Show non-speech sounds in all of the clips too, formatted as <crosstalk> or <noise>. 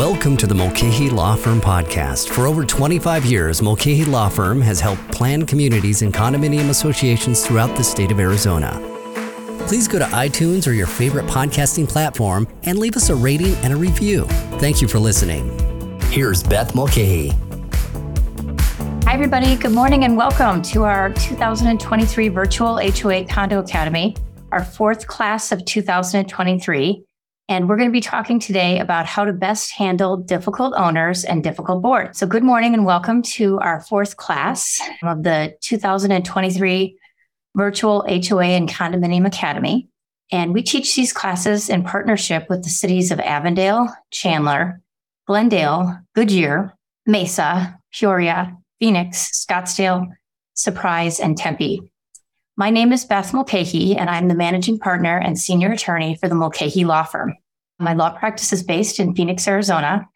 Welcome to the Mulcahy Law Firm podcast. For over 25 years, Mulcahy Law Firm has helped plan communities and condominium associations throughout the state of Arizona. Please go to iTunes or your favorite podcasting platform and leave us a rating and a review. Thank you for listening. Here's Beth Mulcahy. Hi, everybody. Good morning and welcome to our 2023 Virtual HOA Condo Academy, our fourth class of 2023. And we're going to be talking today about how to best handle difficult owners and difficult boards. So, good morning and welcome to our fourth class of the 2023 Virtual HOA and Condominium Academy. And we teach these classes in partnership with the cities of Avondale, Chandler, Glendale, Goodyear, Mesa, Peoria, Phoenix, Scottsdale, Surprise, and Tempe. My name is Beth Mulcahy, and I'm the managing partner and senior attorney for the Mulcahy Law Firm. My law practice is based in Phoenix, Arizona,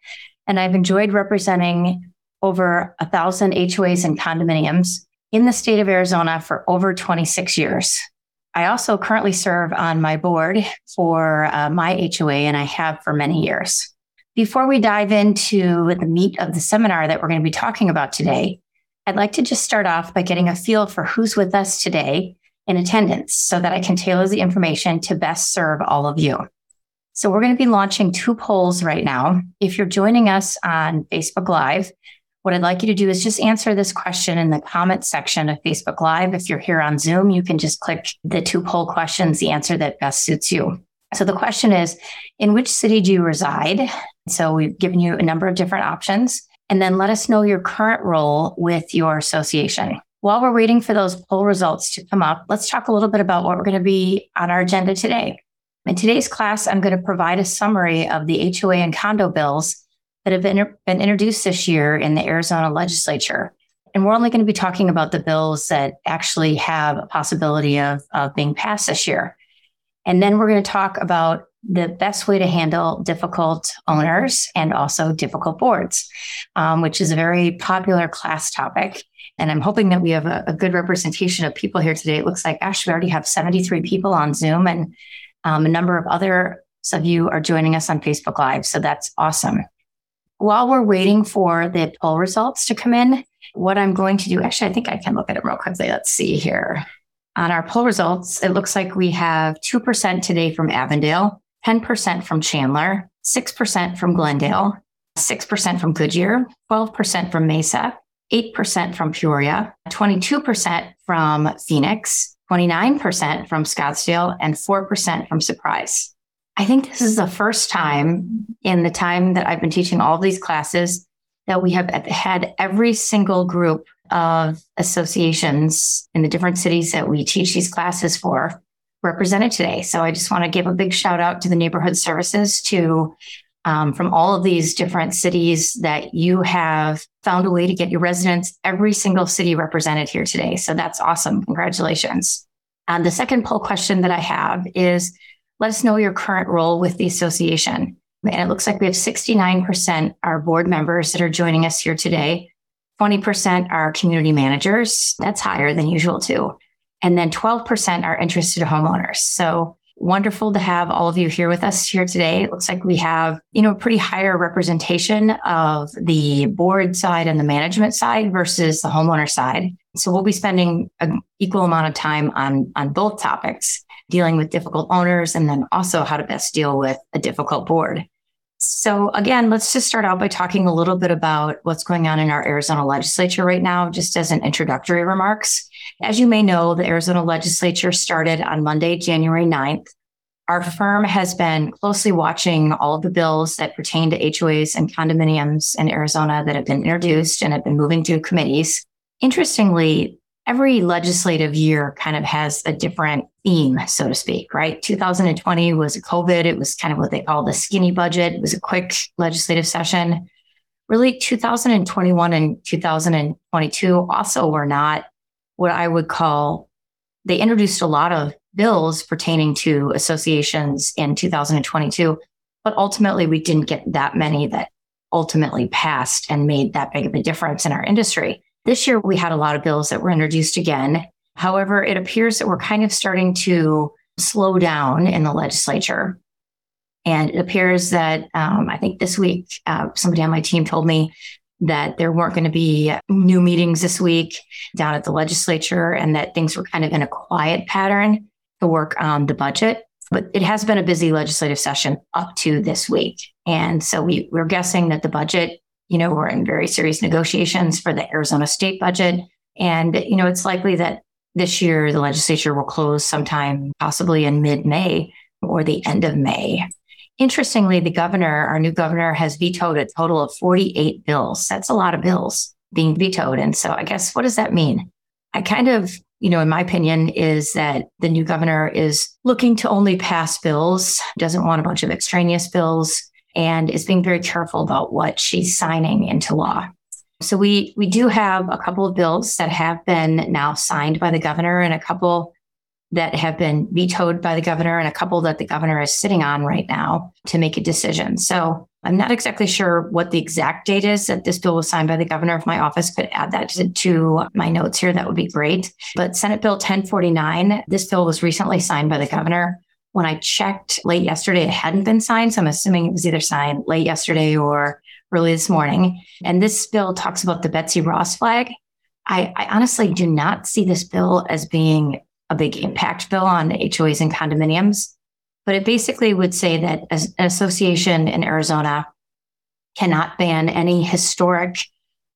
and I've enjoyed representing over a thousand HOAs and condominiums in the state of Arizona for over 26 years. I also currently serve on my board for uh, my HOA, and I have for many years. Before we dive into the meat of the seminar that we're going to be talking about today, I'd like to just start off by getting a feel for who's with us today in attendance so that I can tailor the information to best serve all of you. So we're going to be launching two polls right now. If you're joining us on Facebook Live, what I'd like you to do is just answer this question in the comment section of Facebook Live. If you're here on Zoom, you can just click the two poll questions, the answer that best suits you. So the question is, in which city do you reside? So we've given you a number of different options and then let us know your current role with your association. While we're waiting for those poll results to come up, let's talk a little bit about what we're going to be on our agenda today. In today's class, I'm going to provide a summary of the HOA and condo bills that have been, been introduced this year in the Arizona legislature. And we're only going to be talking about the bills that actually have a possibility of, of being passed this year. And then we're going to talk about the best way to handle difficult owners and also difficult boards, um, which is a very popular class topic. And I'm hoping that we have a, a, good representation of people here today. It looks like, gosh, we already have 73 people on Zoom, and um, a number of other of you are joining us on Facebook Live. So that's awesome. While we're waiting for the poll results to come in, what I'm going to do, actually, I think I can look at it real quickly. Let's see here. On our poll results, it looks like we have 2% today from Avondale, 10% from Chandler, 6% from Glendale, 6% from Goodyear, 12% from Mesa, 8% from Peoria, 22% from Phoenix, 29% from Scottsdale, and 4% from Surprise. I think this is the first time in the time that I've been teaching all of these classes that we have had every single group of associations in the different cities that we teach these classes for represented today. So I just want to give a big shout out to the neighborhood services to um, from all of these different cities that you have found a way to get your residents, every single city represented here today. So that's awesome. Congratulations. And the second poll question that I have is let us know your current role with the association. And it looks like we have 69% are board members that are joining us here today. 20% are community managers. That's higher than usual, too. And then 12% are interested homeowners. So wonderful to have all of you here with us here today. It looks like we have, you know, a pretty higher representation of the board side and the management side versus the homeowner side. So we'll be spending an equal amount of time on, on both topics, dealing with difficult owners and then also how to best deal with a difficult board. So, again, let's just start out by talking a little bit about what's going on in our Arizona legislature right now, just as an introductory remarks. As you may know, the Arizona legislature started on Monday, January 9th. Our firm has been closely watching all of the bills that pertain to HOAs and condominiums in Arizona that have been introduced and have been moving through committees. Interestingly, every legislative year kind of has a different theme, so to speak, right? 2020 was COVID. It was kind of what they call the skinny budget. It was a quick legislative session. Really, 2021 and 2022 also were not what I would call, they introduced a lot of bills pertaining to associations in 2022, but ultimately we didn't get that many that ultimately passed and made that big of a difference in our industry. This year, we had a lot of bills that were introduced again. However, it appears that we're kind of starting to slow down in the legislature. And it appears that um, I think this week, uh, somebody on my team told me that there weren't going to be new meetings this week down at the legislature and that things were kind of in a quiet pattern to work on the budget. But it has been a busy legislative session up to this week. And so we, we're guessing that the budget, you know, we're in very serious negotiations for the Arizona state budget. And, you know, it's likely that this year the legislature will close sometime possibly in mid May or the end of May. Interestingly, the governor, our new governor, has vetoed a total of 48 bills. That's a lot of bills being vetoed. And so I guess what does that mean? I kind of, you know, in my opinion, is that the new governor is looking to only pass bills, doesn't want a bunch of extraneous bills, and is being very careful about what she's signing into law. So we we do have a couple of bills that have been now signed by the governor and a couple that have been vetoed by the governor and a couple that the governor is sitting on right now to make a decision. So I'm not exactly sure what the exact date is that this bill was signed by the governor. If my office could add that to, to my notes here, that would be great. But Senate Bill 1049, this bill was recently signed by the governor. When I checked late yesterday, it hadn't been signed. So I'm assuming it was either signed late yesterday or early this morning. And this bill talks about the Betsy Ross flag. I, I honestly do not see this bill as being a big impact bill on HOAs and condominiums, but it basically would say that an association in Arizona cannot ban any historic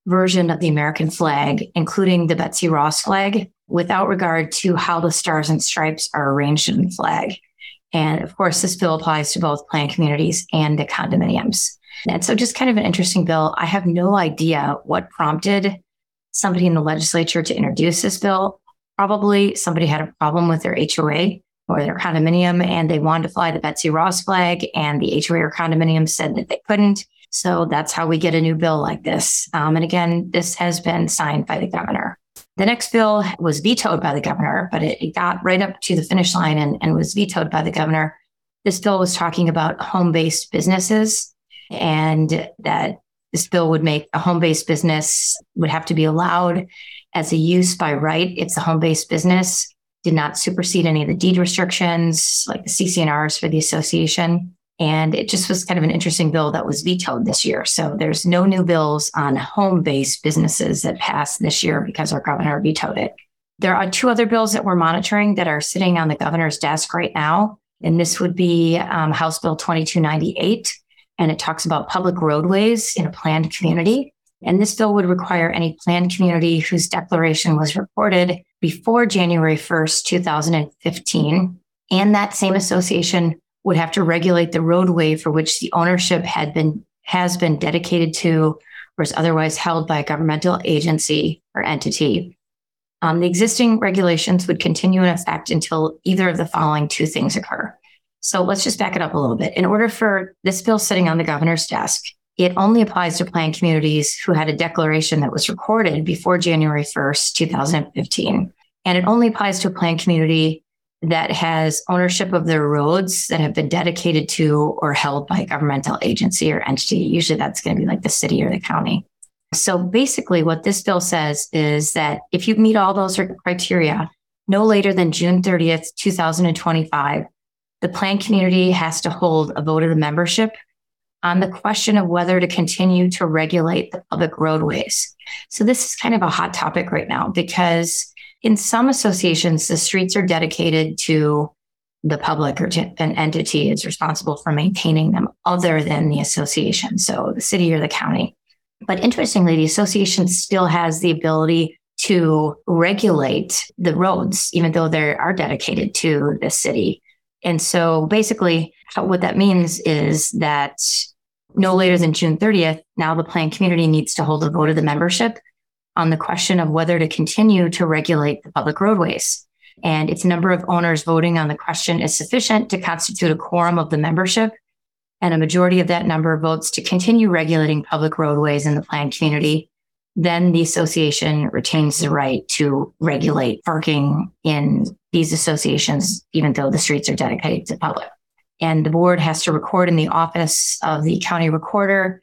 version of the American flag, including the Betsy Ross flag, without regard to how the stars and stripes are arranged in the flag. And of course, this bill applies to both planned communities and the condominiums. And so, just kind of an interesting bill. I have no idea what prompted somebody in the legislature to introduce this bill probably somebody had a problem with their HOA or their condominium and they wanted to fly the Betsy Ross flag, and the HOA or condominium said that they couldn't. So that's how we get a new bill like this. Um, and again, this has been signed by the governor. The next bill was vetoed by the governor, but it, it got right up to the finish line and, and was vetoed by the governor. This bill was talking about home based businesses and that this bill would make a home based business would have to be allowed as a use by right. It's a home based business, did not supersede any of the deed restrictions like the CC&Rs for the association. And it just was kind of an interesting bill that was vetoed this year. So there's no new bills on home based businesses that passed this year because our governor vetoed it. There are two other bills that we're monitoring that are sitting on the governor's desk right now. And this would be um, House Bill 2298 and it talks about public roadways in a planned community. And this bill would require any planned community whose declaration was recorded before January 1st, 2015, and that same association would have to regulate the roadway for which the ownership had been has been dedicated to or is otherwise held by a governmental agency or entity. Um, the existing regulations would continue in effect until either of the following two things occur. So let's just back it up a little bit. In order for this bill sitting on the governor's desk, it only applies to planned communities who had a declaration that was recorded before January 1st, 2015. And it only applies to a planned community that has ownership of their roads that have been dedicated to or held by a governmental agency or entity. Usually that's going to be like the city or the county. So basically, what this bill says is that if you meet all those criteria, no later than June 30th, 2025, the planned community has to hold a vote of the membership on the question of whether to continue to regulate the public roadways. So this is kind of a hot topic right now because in some associations, the streets are dedicated to the public or to an entity is responsible for maintaining them other than the association. So the city or the county. But interestingly, the association still has the ability to regulate the roads, even though they are dedicated to the city. And so basically, what that means is that no later than June 30th, now the planned community needs to hold a vote of the membership on the question of whether to continue to regulate the public roadways. And its number of owners voting on the question is sufficient to constitute a quorum of the membership. And a majority of that number votes to continue regulating public roadways in the planned community. Then the association retains the right to regulate parking in these associations, even though the streets are dedicated to public. And the board has to record in the office of the county recorder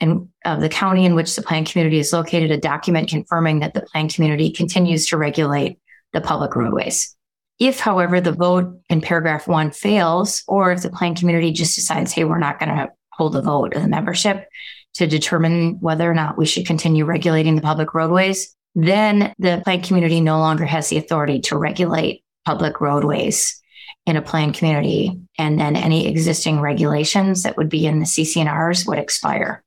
and of the county in which the planned community is located a document confirming that the planned community continues to regulate the public roadways. If, however, the vote in paragraph one fails, or if the planned community just decides, hey, we're not going to hold a vote of the membership to determine whether or not we should continue regulating the public roadways, then the planned community no longer has the authority to regulate public roadways in a planned community. And then any existing regulations that would be in the CC&Rs would expire.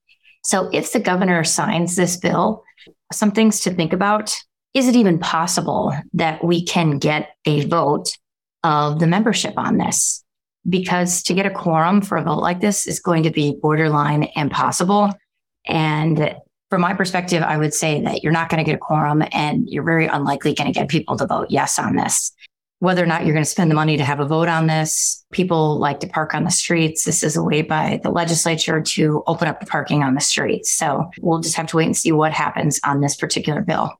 So if the governor signs this bill, some things to think about is it even possible that we can get a vote of the membership on this? Because to get a quorum for a vote like this is going to be borderline impossible. And from my perspective, I would say that you're not going to get a quorum and you're very unlikely going to get people to vote yes on this. Whether or not you're going to spend the money to have a vote on this, people like to park on the streets. This is a way by the legislature to open up the parking on the streets. So we'll just have to wait and see what happens on this particular bill.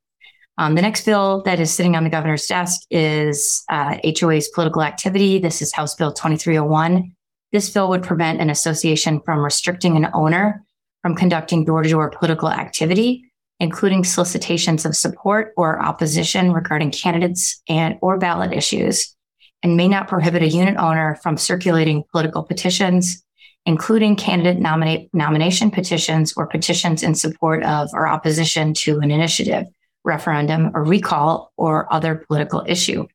Um, the next bill that is sitting on the governor's desk is uh, HOA's political activity. This is House Bill 2301. This bill would prevent an association from restricting an owner from conducting door to door political activity, including solicitations of support or opposition regarding candidates and or ballot issues, and may not prohibit a unit owner from circulating political petitions, including candidate nominate, nomination petitions or petitions in support of or opposition to an initiative referendum, or recall, or other political issue.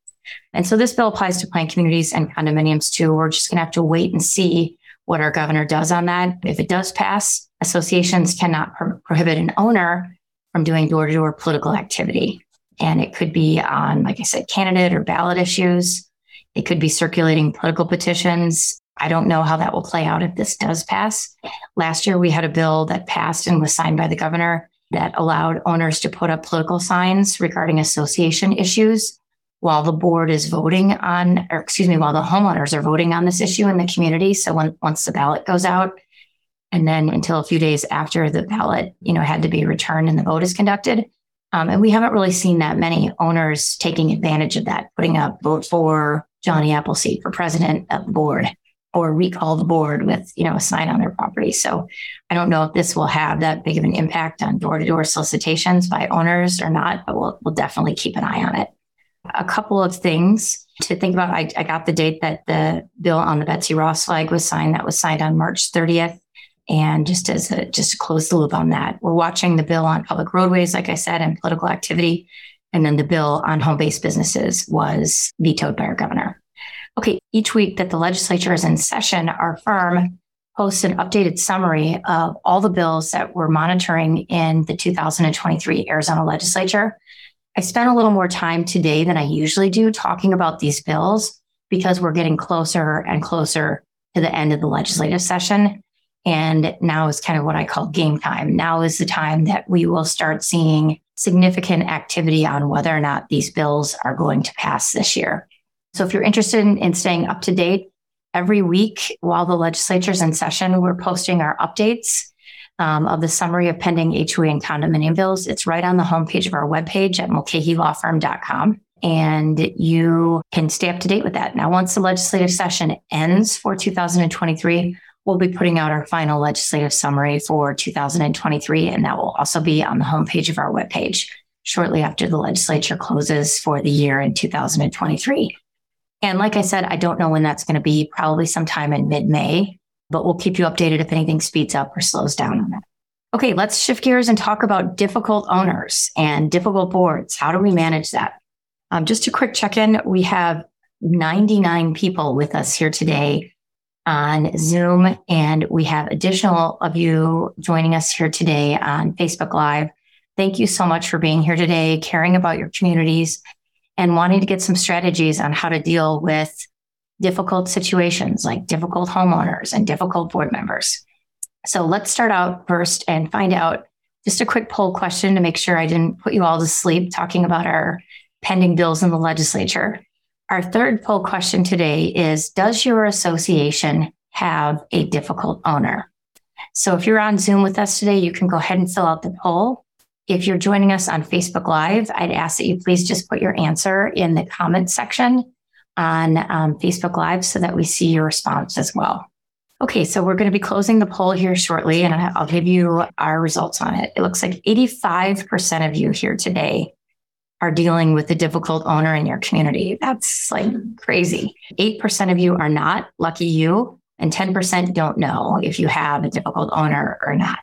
And so this bill applies to planned communities and condominiums too. We're just going to have to wait and see what our governor does on that. If it does pass, associations cannot pro- prohibit an owner from doing door to door political activity. And it could be on, like I said, candidate or ballot issues. It could be circulating political petitions. I don't know how that will play out if this does pass. Last year, we had a bill that passed and was signed by the governor that allowed owners to put up political signs regarding association issues while the board is voting on, or excuse me, while the homeowners are voting on this issue in the community. So when, once the ballot goes out, and then until a few days after the ballot, you know, had to be returned and the vote is conducted. Um, and we haven't really seen that many owners taking advantage of that, putting up vote for Johnny Appleseed for president of the board or recall the board with, you know, a sign on their property. So I don't know if this will have that big of an impact on door-to-door solicitations by owners or not, but we'll, we'll definitely keep an eye on it. A couple of things to think about. I, I got the date that the bill on the Betsy Ross flag was signed. That was signed on March 30th. And just as a, just to close the loop on that, we're watching the bill on public roadways, like I said, and political activity. And then the bill on home-based businesses was vetoed by our governor. Okay, each week that the legislature is in session, our firm posts an updated summary of all the bills that we're monitoring in the 2023 Arizona legislature. I spent a little more time today than I usually do talking about these bills because we're getting closer and closer to the end of the legislative session. And now is kind of what I call game time. Now is the time that we will start seeing significant activity on whether or not these bills are going to pass this year. So if you're interested in, in staying up to date, every week while the legislature's in session, we're posting our updates um, of the summary of pending HOA and condominium bills. It's right on the homepage of our webpage at mulcahylawfirm.com. And you can stay up to date with that. Now, once the legislative session ends for 2023, we'll be putting out our final legislative summary for 2023, and that will also be on the homepage of our webpage shortly after the legislature closes for the year in 2023. And like I said, I don't know when that's going to be, probably sometime in mid May, but we'll keep you updated if anything speeds up or slows down on that. Okay, let's shift gears and talk about difficult owners and difficult boards. How do we manage that? Um, just a quick check in. We have 99 people with us here today on Zoom, and we have additional of you joining us here today on Facebook Live. Thank you so much for being here today, caring about your communities, and wanting to get some strategies on how to deal with difficult situations like difficult homeowners and difficult board members. So let's start out first and find out just a quick poll question to make sure I didn't put you all to sleep talking about our pending bills in the legislature. Our third poll question today is Does your association have a difficult owner? So if you're on Zoom with us today, you can go ahead and fill out the poll. If you're joining us on Facebook Live, I'd ask that you please just put your answer in the comment section on um, Facebook Live so that we see your response as well. Okay, so we're going to be closing the poll here shortly, and I'll give you our results on it. It looks like 85% of you here today are dealing with a difficult owner in your community. That's like crazy. 8% of you are not, lucky you, and 10% don't know if you have a difficult owner or not.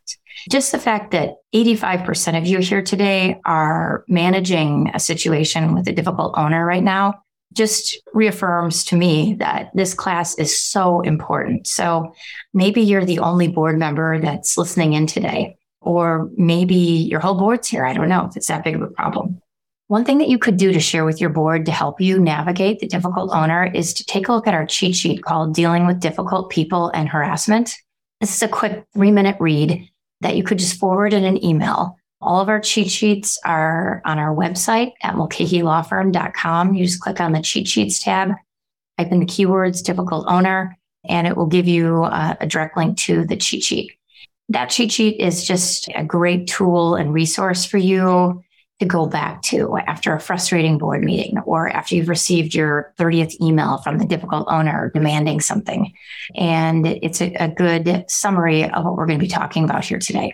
Just the fact that 85% of you here today are managing a situation with a difficult owner right now just reaffirms to me that this class is so important. So maybe you're the only board member that's listening in today, or maybe your whole board's here. I don't know if it's that big of a problem. One thing that you could do to share with your board to help you navigate the difficult owner is to take a look at our cheat sheet called Dealing with Difficult People and Harassment. This is a quick three minute read that you could just forward in an email. All of our cheat sheets are on our website at mulcahylawfirm.com. You just click on the cheat sheets tab, type in the keywords difficult owner, and it will give you a, a direct link to the cheat sheet. That cheat sheet is just a great tool and resource for you to go back to after a frustrating board meeting or after you've received your 30th email from the difficult owner demanding something. And it's a, a good summary of what we're going to be talking about here today.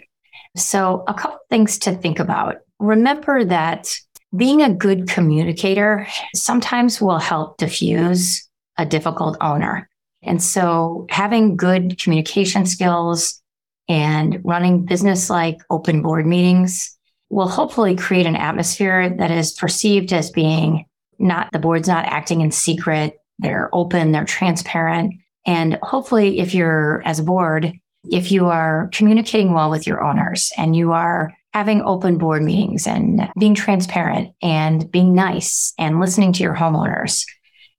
So, a couple things to think about. Remember that being a good communicator sometimes will help diffuse a difficult owner. And so, having good communication skills and running business like open board meetings will hopefully create an atmosphere that is perceived as being not the board's not acting in secret. They're open, they're transparent. And hopefully, if you're as a board, if you are communicating well with your owners and you are having open board meetings and being transparent and being nice and listening to your homeowners,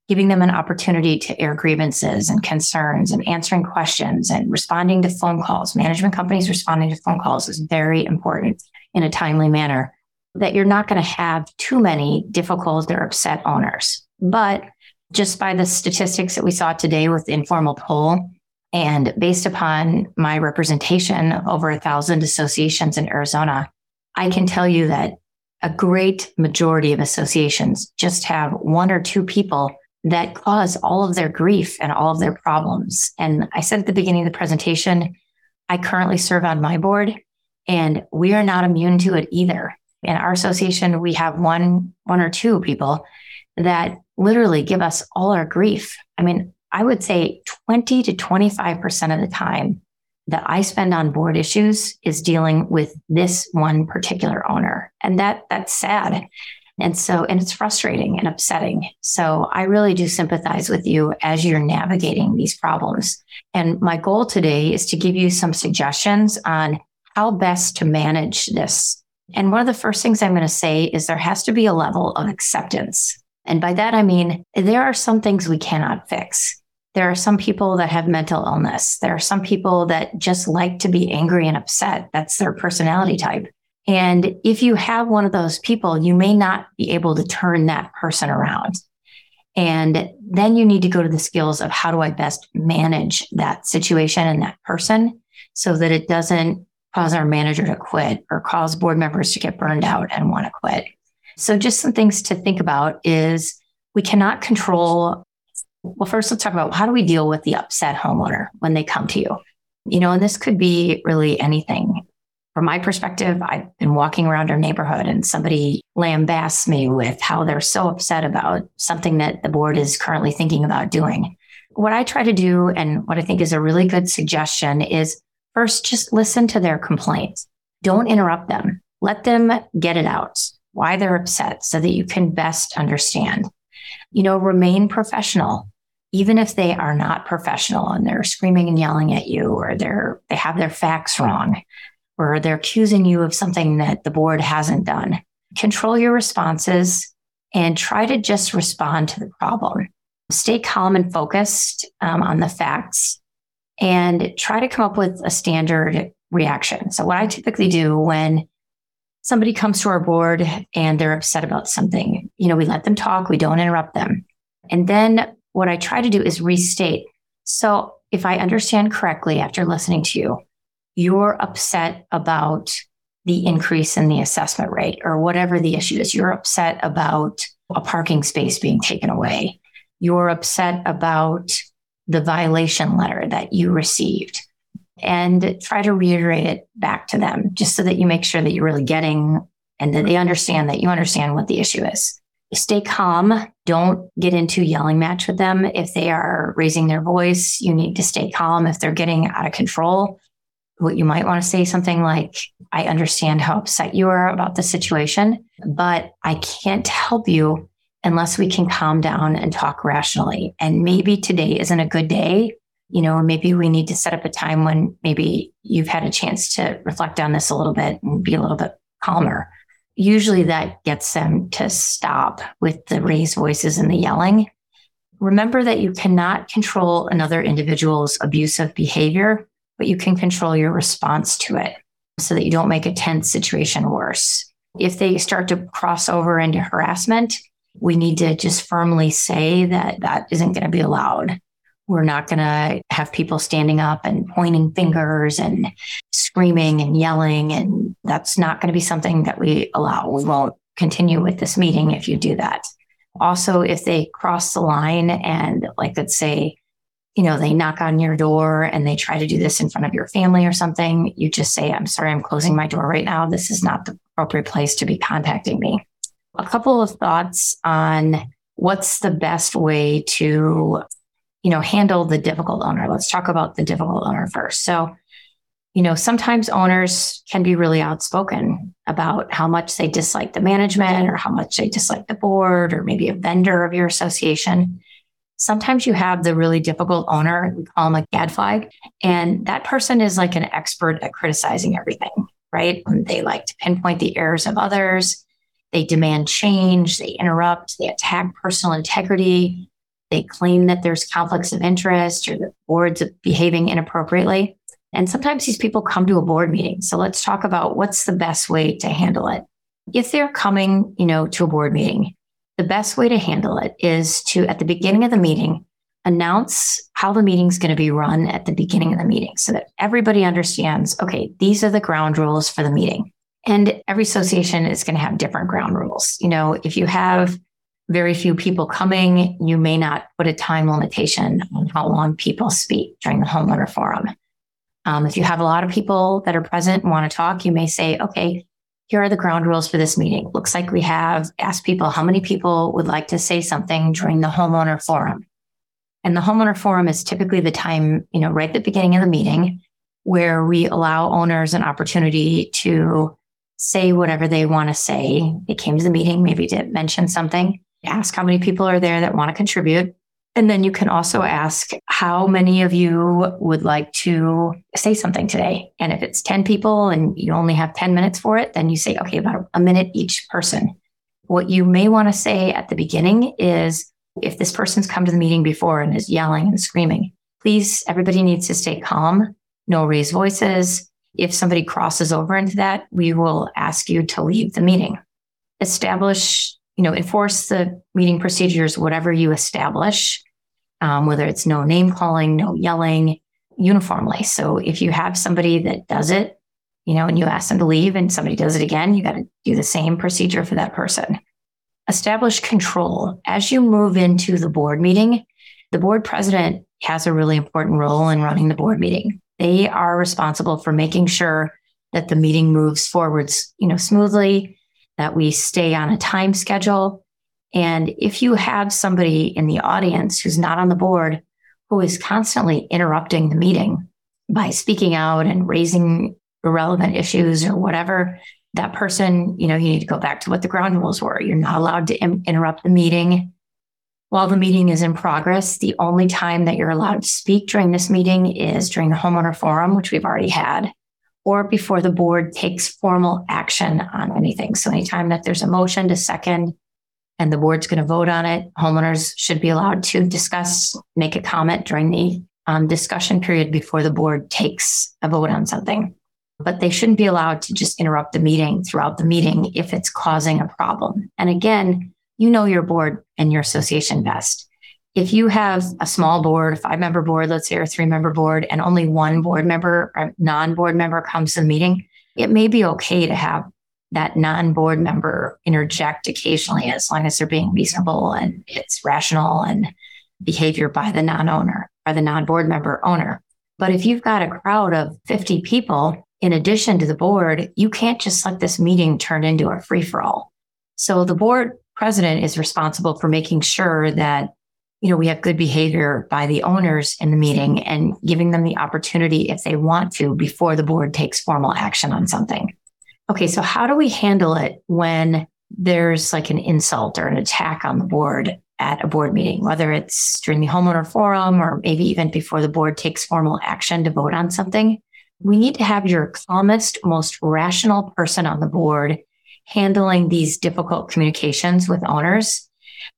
giving them an opportunity to air grievances and concerns and answering questions and responding to phone calls. Management companies responding to phone calls is very important in a timely manner. That you're not going to have too many difficult or upset owners. But just by the statistics that we saw today with the informal poll, and based upon my representation of over a thousand associations in Arizona, I can tell you that a great majority of associations just have one or two people that cause all of their grief and all of their problems. And I said at the beginning of the presentation, I currently serve on my board and we are not immune to it either. In our association, we have one, one or two people that literally give us all our grief. I mean, I would say 20 to 25% of the time that I spend on board issues is dealing with this one particular owner. And that that's sad. And so, and it's frustrating and upsetting. So I really do sympathize with you as you're navigating these problems. And my goal today is to give you some suggestions on how best to manage this. And one of the first things I'm going to say is there has to be a level of acceptance. And by that, I mean, there are some things we cannot fix. There are some people that have mental illness. There are some people that just like to be angry and upset. That's their personality type. And if you have one of those people, you may not be able to turn that person around. And then you need to go to the skills of how do I best manage that situation and that person so that it doesn't cause our manager to quit or cause board members to get burned out and want to quit. So just some things to think about is we cannot control. Well, first let's talk about how do we deal with the upset homeowner when they come to you? You know, and this could be really anything. From my perspective, I've been walking around our neighborhood and somebody lambasts me with how they're so upset about something that the board is currently thinking about doing. What I try to do, and what I think is a really good suggestion, is first just listen to their complaints. Don't interrupt them. Let them get it out why they're upset so that you can best understand. You know, remain professional. Even if they are not professional and they're screaming and yelling at you or they're they have their facts wrong or they're accusing you of something that the board hasn't done. Control your responses and try to just respond to the problem. Stay calm and focused um, on the facts and try to come up with a standard reaction. So, what I typically do when somebody comes to our board and they're upset about something, you know, we let them talk, we don't interrupt them. And then what I try to do is restate. So if I understand correctly after listening to you, you're upset about the increase in the assessment rate or whatever the issue is. You're upset about a parking space being taken away. You're upset about the violation letter that you received and try to reiterate it back to them just so that you make sure that you're really getting and that they understand that you understand what the issue is. Stay calm. Don't get into yelling match with them. If they are raising their voice, you need to stay calm. If they're getting out of control, what you might want to say something like, I understand how upset you are about the situation, but I can't help you unless we can calm down and talk rationally. And maybe today isn't a good day. You know, maybe we need to set up a time when maybe you've had a chance to reflect on this a little bit and be a little bit calmer. Usually that gets them to stop with the raised voices and the yelling. Remember that you cannot control another individual's abusive behavior but you can control your response to it so that you don't make a tense situation worse. If they start to cross over into harassment, we need to just firmly say that that isn't going to be allowed. We're not going to have people standing up and pointing fingers and screaming and yelling. And that's not going to be something that we allow. We won't continue with this meeting if you do that. Also, if they cross the line and, like, let's say, you know, they knock on your door and they try to do this in front of your family or something, you just say, I'm sorry, I'm closing my door right now. This is not the appropriate place to be contacting me. A couple of thoughts on what's the best way to, you know, handle the difficult owner. Let's talk about the difficult owner first. So, you know, sometimes owners can be really outspoken about how much they dislike the management or how much they dislike the board or maybe a vendor of your association sometimes you have the really difficult owner, we call them a gadfly, and that person is like an expert at criticizing everything, right? They like to pinpoint the errors of others. They demand change. They interrupt. They attack personal integrity. They claim that there's conflicts of interest or the board's behaving inappropriately. And sometimes these people come to a board meeting. So let's talk about what's the best way to handle it. If they're coming, you know, to a board meeting the best way to handle it is to, at the beginning of the meeting, announce how the meeting's going to be run at the beginning of the meeting so that everybody understands okay, these are the ground rules for the meeting. And every association is going to have different ground rules. You know, if you have very few people coming, you may not put a time limitation on how long people speak during the homeowner forum. Um, if you have a lot of people that are present and want to talk, you may say, okay, here are the ground rules for this meeting. Looks like we have asked people how many people would like to say something during the homeowner forum. And the homeowner forum is typically the time, you know, right at the beginning of the meeting where we allow owners an opportunity to say whatever they want to say. They came to the meeting, maybe to mention something, ask how many people are there that want to contribute. And then you can also ask how many of you would like to say something today. And if it's 10 people and you only have 10 minutes for it, then you say, okay, about a minute each person. What you may want to say at the beginning is if this person's come to the meeting before and is yelling and screaming, please, everybody needs to stay calm, no raised voices. If somebody crosses over into that, we will ask you to leave the meeting. Establish, you know, enforce the meeting procedures, whatever you establish um, whether it's no name calling, no yelling, uniformly. So if you have somebody that does it, you know, and you ask them to leave and somebody does it again, you got to do the same procedure for that person. Establish control. As you move into the board meeting, the board president has a really important role in running the board meeting. They are responsible for making sure that the meeting moves forwards, you know, smoothly, that we stay on a time schedule, and if you have somebody in the audience who's not on the board who is constantly interrupting the meeting by speaking out and raising irrelevant issues or whatever, that person, you know, you need to go back to what the ground rules were. You're not allowed to interrupt the meeting while the meeting is in progress. The only time that you're allowed to speak during this meeting is during the homeowner forum, which we've already had, or before the board takes formal action on anything. So anytime that there's a motion to second and the board's going to vote on it. Homeowners should be allowed to discuss, make a comment during the um, discussion period before the board takes a vote on something. But they shouldn't be allowed to just interrupt the meeting throughout the meeting if it's causing a problem. And again, you know your board and your association best. If you have a small board, a five member board, let's say, or three member board, and only one board member or non board member comes to the meeting, it may be okay to have that non-board member interject occasionally as long as they're being reasonable and it's rational and behavior by the non-owner or the non-board member owner. But if you've got a crowd of 50 people in addition to the board, you can't just let this meeting turn into a free for all. So the board president is responsible for making sure that you know we have good behavior by the owners in the meeting and giving them the opportunity if they want to before the board takes formal action on something. Okay, so how do we handle it when there's like an insult or an attack on the board at a board meeting, whether it's during the homeowner forum or maybe even before the board takes formal action to vote on something? We need to have your calmest, most rational person on the board handling these difficult communications with owners,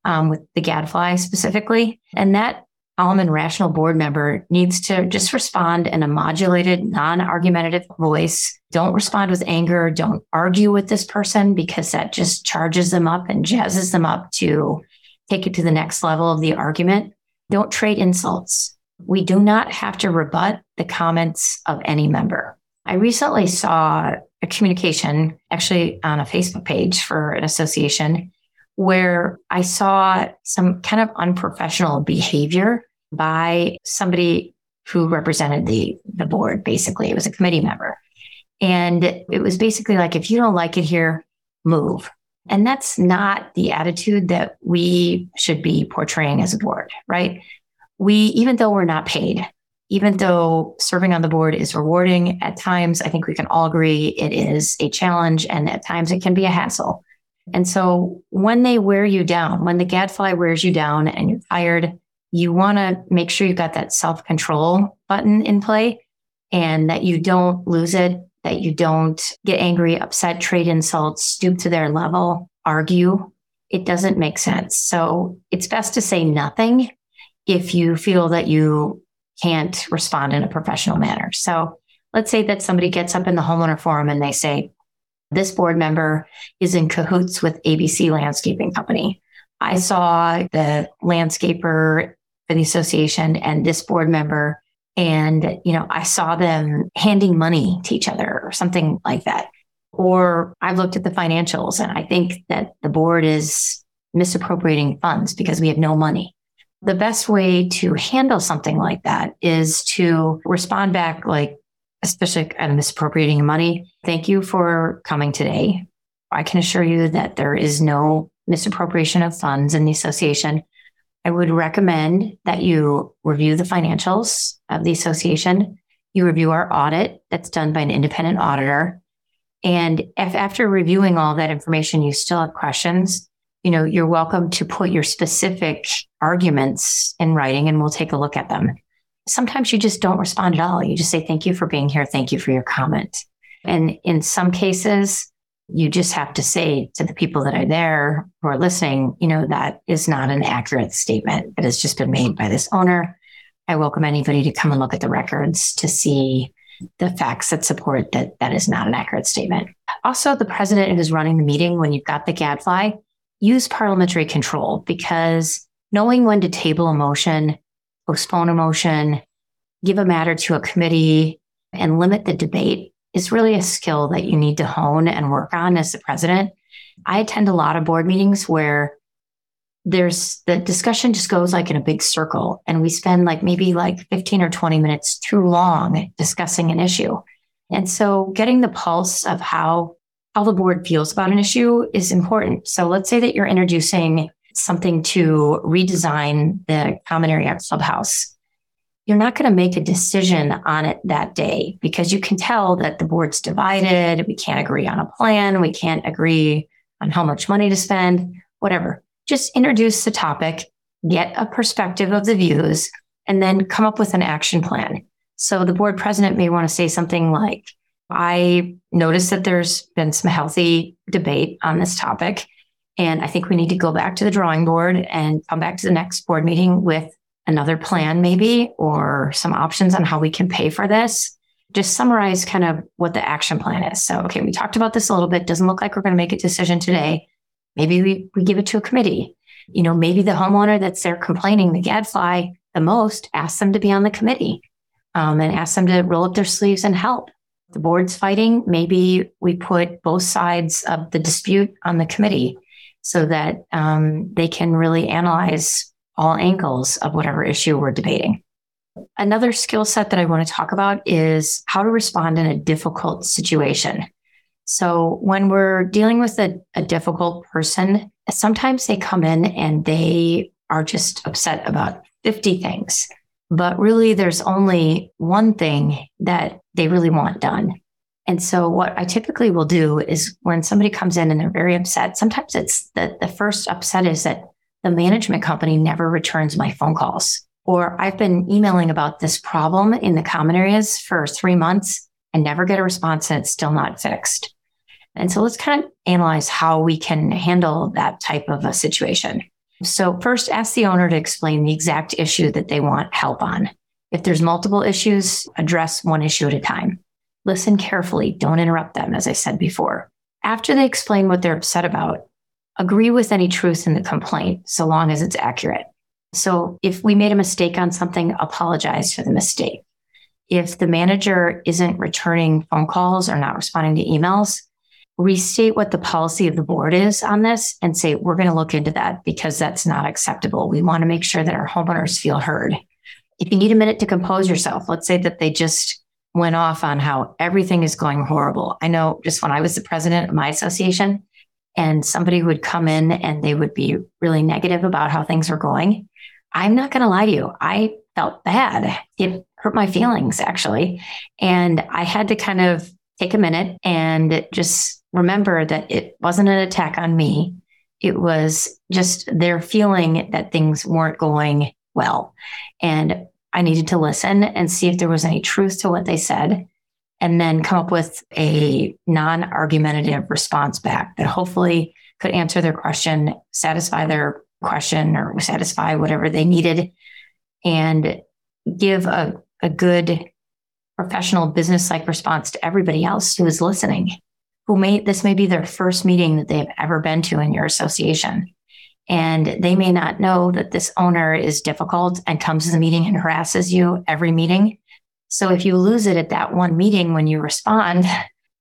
um, with the gadfly specifically. And that calm and rational board member needs to just respond in a modulated, non argumentative voice. Don't respond with anger. Don't argue with this person because that just charges them up and jazzes them up to take it to the next level of the argument. Don't trade insults. We do not have to rebut the comments of any member. I recently saw a communication actually on a Facebook page for an association where I saw some kind of unprofessional behavior by somebody who represented the, the board, basically. It was a committee member. And it was basically like, if you don't like it here, move. And that's not the attitude that we should be portraying as a board, right? We, even though we're not paid, even though serving on the board is rewarding at times, I think we can all agree it is a challenge and at times it can be a hassle. And so when they wear you down, when the gadfly wears you down and you're tired, you want to make sure you've got that self control button in play and that you don't lose it, that you don't get angry, upset, trade insults, stoop to their level, argue. It doesn't make sense. So it's best to say nothing if you feel that you can't respond in a professional manner. So let's say that somebody gets up in the homeowner forum and they say, this board member is in cahoots with ABC Landscaping Company. I saw the landscaper for the association and this board member, and you know, I saw them handing money to each other or something like that. Or I've looked at the financials and I think that the board is misappropriating funds because we have no money. The best way to handle something like that is to respond back like, especially of misappropriating money. Thank you for coming today. I can assure you that there is no misappropriation of funds in the association. I would recommend that you review the financials of the association. You review our audit that's done by an independent auditor. And if after reviewing all that information, you still have questions, you know, you're welcome to put your specific arguments in writing and we'll take a look at them. Sometimes you just don't respond at all. You just say, thank you for being here. Thank you for your comment. And in some cases, you just have to say to the people that are there who are listening, you know, that is not an accurate statement that has just been made by this owner. I welcome anybody to come and look at the records to see the facts that support that that is not an accurate statement. Also, the president who's running the meeting, when you've got the gadfly, use parliamentary control because knowing when to table a motion, postpone a motion, give a matter to a committee, and limit the debate is really a skill that you need to hone and work on as the president. I attend a lot of board meetings where there's the discussion just goes like in a big circle and we spend like maybe like 15 or 20 minutes too long discussing an issue. And so getting the pulse of how how the board feels about an issue is important. So let's say that you're introducing something to redesign the common area clubhouse. You're not going to make a decision on it that day because you can tell that the board's divided. We can't agree on a plan. We can't agree on how much money to spend, whatever. Just introduce the topic, get a perspective of the views, and then come up with an action plan. So the board president may want to say something like, I noticed that there's been some healthy debate on this topic. And I think we need to go back to the drawing board and come back to the next board meeting with another plan, maybe, or some options on how we can pay for this. Just summarize kind of what the action plan is. So, okay, we talked about this a little bit. Doesn't look like we're going to make a decision today. Maybe we, we give it to a committee. You know, maybe the homeowner that's there complaining the gadfly the most, ask them to be on the committee um, and ask them to roll up their sleeves and help the board's fighting, maybe we put both sides of the dispute on the committee so that um, they can really analyze all angles of whatever issue we're debating. Another skill set that I want to talk about is how to respond in a difficult situation. So, when we're dealing with a, a difficult person, sometimes they come in and they are just upset about 50 things, but really there's only one thing that they really want done. And so, what I typically will do is when somebody comes in and they're very upset, sometimes it's the, the first upset is that the management company never returns my phone calls. Or I've been emailing about this problem in the common areas for three months and never get a response and it's still not fixed. And so let's kind of analyze how we can handle that type of a situation. So, first, ask the owner to explain the exact issue that they want help on. If there's multiple issues, address one issue at a time. Listen carefully, don't interrupt them, as I said before. After they explain what they're upset about, agree with any truth in the complaint, so long as it's accurate. So, if we made a mistake on something, apologize for the mistake. If the manager isn't returning phone calls or not responding to emails, restate what the policy of the board is on this and say, we're going to look into that because that's not acceptable. We want to make sure that our homeowners feel heard. If you need a minute to compose yourself, let's say that they just went off on how everything is going horrible. I know just when I was the president of my association and somebody would come in and they would be really negative about how things were going. I'm not going to lie to you. I felt bad. It hurt my feelings actually. And I had to kind of take a minute and just remember that it wasn't an attack on me. It was just their feeling that things weren't going well. And I needed to listen and see if there was any truth to what they said, and then come up with a non argumentative response back that hopefully could answer their question, satisfy their question, or satisfy whatever they needed, and give a, a good professional business like response to everybody else who is listening who may this may be their first meeting that they've ever been to in your association and they may not know that this owner is difficult and comes to the meeting and harasses you every meeting so if you lose it at that one meeting when you respond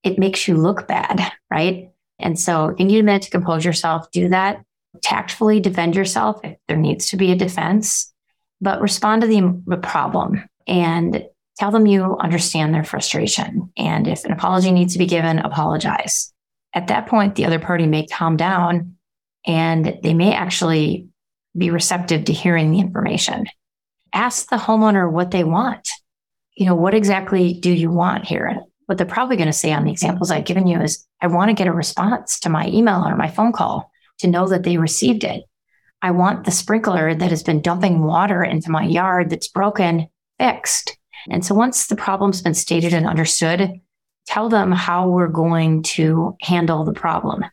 it makes you look bad right and so you need a minute to compose yourself do that tactfully defend yourself if there needs to be a defense but respond to the, the problem and Tell them you understand their frustration. And if an apology needs to be given, apologize. At that point, the other party may calm down and they may actually be receptive to hearing the information. Ask the homeowner what they want. You know, what exactly do you want here? What they're probably going to say on the examples I've given you is, I want to get a response to my email or my phone call to know that they received it. I want the sprinkler that has been dumping water into my yard that's broken fixed. And so once the problem's been stated and understood, tell them how we're going to handle the problem.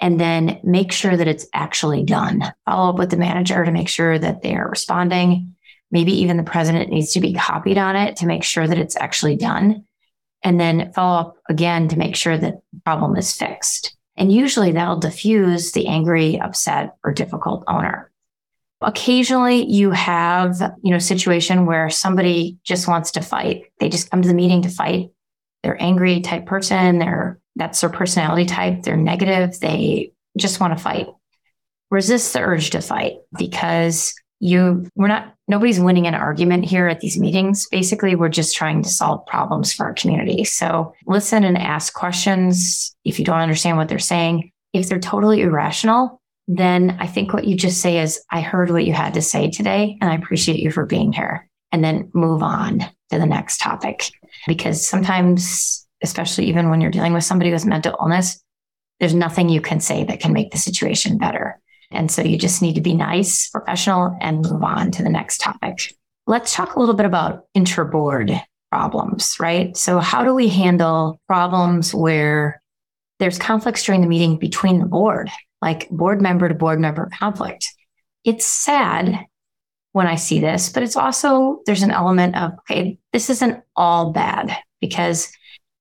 And then make sure that it's actually done. Follow up with the manager to make sure that they are responding. Maybe even the president needs to be copied on it to make sure that it's actually done. And then follow up again to make sure that the problem is fixed. And usually that'll diffuse the angry, upset, or difficult owner. Occasionally you have, you know, situation where somebody just wants to fight. They just come to the meeting to fight. They're angry type person. They're that's their personality type. They're negative. They just want to fight. Resist the urge to fight because you we're not nobody's winning an argument here at these meetings. Basically, we're just trying to solve problems for our community. So listen and ask questions if you don't understand what they're saying. If they're totally irrational, then I think what you just say is, I heard what you had to say today, and I appreciate you for being here. And then move on to the next topic. Because sometimes, especially even when you're dealing with somebody with mental illness, there's nothing you can say that can make the situation better. And so you just need to be nice, professional, and move on to the next topic. Let's talk a little bit about interboard problems, right? So, how do we handle problems where there's conflicts during the meeting between the board like board member to board member conflict. It's sad when I see this, but it's also, there's an element of, okay, this isn't all bad because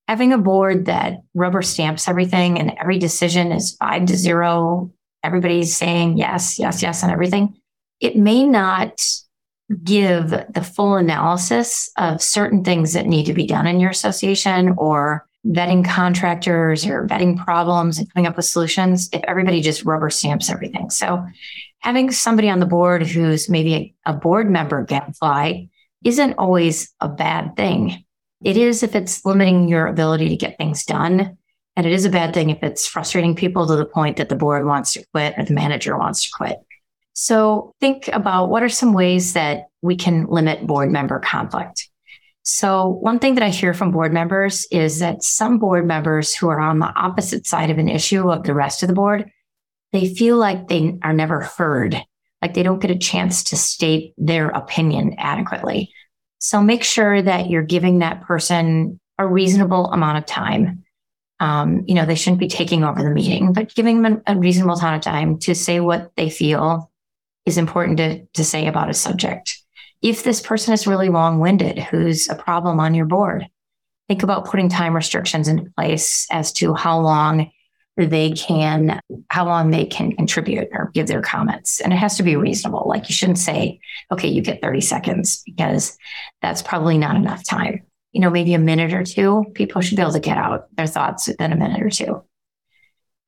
having a board that rubber stamps everything and every decision is five to zero, everybody's saying yes, yes, yes, and everything, it may not give the full analysis of certain things that need to be done in your association or vetting contractors or vetting problems and coming up with solutions if everybody just rubber stamps everything. So having somebody on the board who's maybe a, a board member gadfly isn't always a bad thing. It is if it's limiting your ability to get things done. And it is a bad thing if it's frustrating people to the point that the board wants to quit or the manager wants to quit. So think about what are some ways that we can limit board member conflict. So one thing that I hear from board members is that some board members who are on the opposite side of an issue of the rest of the board, they feel like they are never heard, like they don't get a chance to state their opinion adequately. So make sure that you're giving that person a reasonable amount of time. Um, you know, they shouldn't be taking over the meeting, but giving them a reasonable amount of time to say what they feel is important to, to say about a subject. If this person is really long winded, who's a problem on your board, think about putting time restrictions into place as to how long they can how long they can contribute or give their comments. And it has to be reasonable. Like you shouldn't say okay you get 30 seconds because that's probably not enough time. You know maybe a minute or two people should be able to get out their thoughts within a minute or two.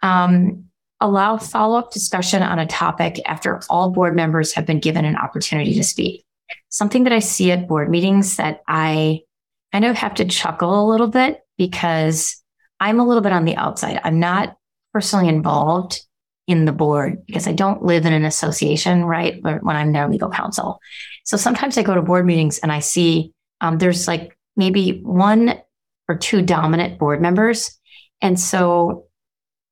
Um, allow follow-up discussion on a topic after all board members have been given an opportunity to speak. Something that i see at board meetings that i kind of have to chuckle a little bit because I'm a little bit on the outside. I'm not personally involved in the board because I don't live in an association, right? But when I'm their legal counsel. So sometimes I go to board meetings and I see um, there's like maybe one or two dominant board members. And so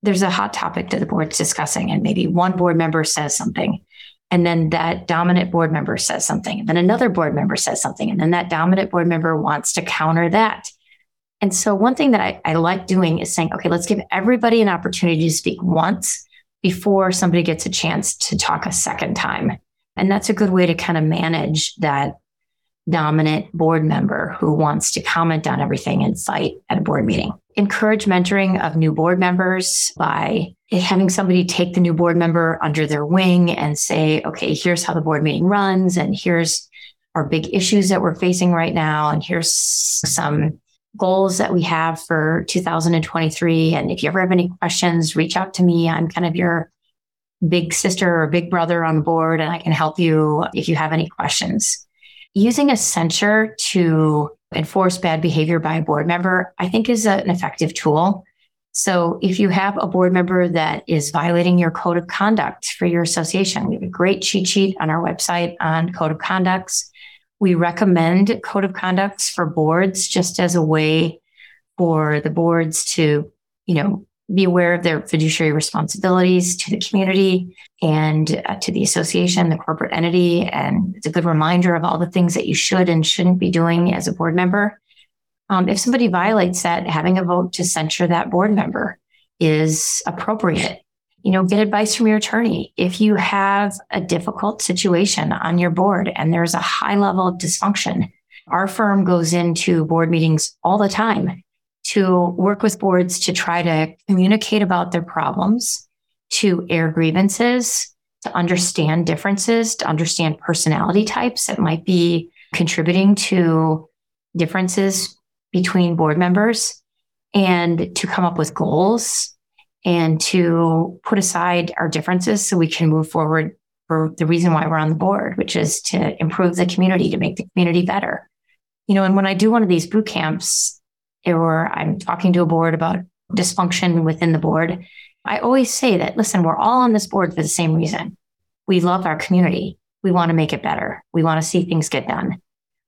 there's a hot topic that the board's discussing, and maybe one board member says something. And then that dominant board member says something. And then another board member says something. And then that dominant board member wants to counter that. And so, one thing that I, I like doing is saying, okay, let's give everybody an opportunity to speak once before somebody gets a chance to talk a second time. And that's a good way to kind of manage that dominant board member who wants to comment on everything in sight at a board meeting. Encourage mentoring of new board members by having somebody take the new board member under their wing and say, okay, here's how the board meeting runs, and here's our big issues that we're facing right now, and here's some goals that we have for 2023. And if you ever have any questions, reach out to me. I'm kind of your big sister or big brother on board, and I can help you if you have any questions. Using a censure to enforce bad behavior by a board member, I think is an effective tool. So if you have a board member that is violating your code of conduct for your association, we have a great cheat sheet on our website on code of conducts we recommend code of conducts for boards just as a way for the boards to, you know, be aware of their fiduciary responsibilities to the community and uh, to the association, the corporate entity. And it's a good reminder of all the things that you should and shouldn't be doing as a board member. Um, if somebody violates that, having a vote to censure that board member is appropriate you know, get advice from your attorney. If you have a difficult situation on your board and there's a high level of dysfunction, our firm goes into board meetings all the time to work with boards to try to communicate about their problems, to air grievances, to understand differences, to understand personality types that might be contributing to differences between board members, and to come up with goals and to put aside our differences so we can move forward for the reason why we're on the board, which is to improve the community, to make the community better. You know, and when I do one of these boot camps or I'm talking to a board about dysfunction within the board, I always say that, listen, we're all on this board for the same reason. We love our community. We want to make it better. We want to see things get done.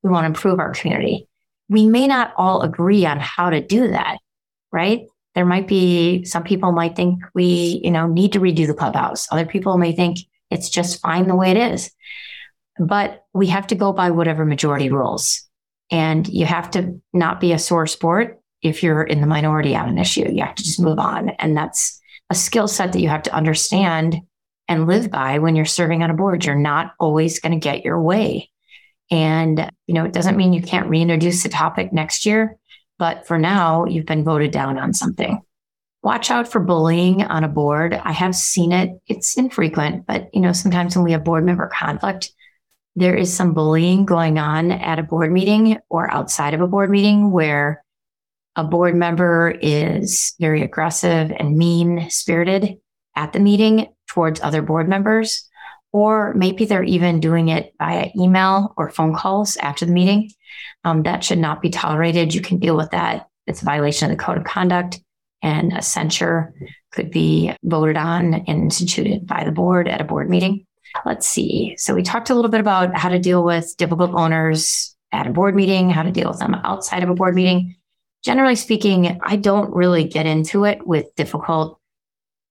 We want to improve our community. We may not all agree on how to do that, right? There might be some people might think we, you know, need to redo the clubhouse. Other people may think it's just fine the way it is. But we have to go by whatever majority rules. And you have to not be a sore sport if you're in the minority on an issue. You have to just move on. And that's a skill set that you have to understand and live by when you're serving on a board. You're not always going to get your way. And, you know, it doesn't mean you can't reintroduce the topic next year. But for now, you've been voted down on something. Watch out for bullying on a board. I have seen it. It's infrequent, but you know, sometimes when we have board member conflict, there is some bullying going on at a board meeting or outside of a board meeting where a board member is very aggressive and mean spirited at the meeting towards other board members or maybe they're even doing it via email or phone calls after the meeting. Um, that should not be tolerated. You can deal with that. It's a violation of the code of conduct, and a censure could be voted on and instituted by the board at a board meeting. Let's see. So, we talked a little bit about how to deal with difficult owners at a board meeting, how to deal with them outside of a board meeting. Generally speaking, I don't really get into it with difficult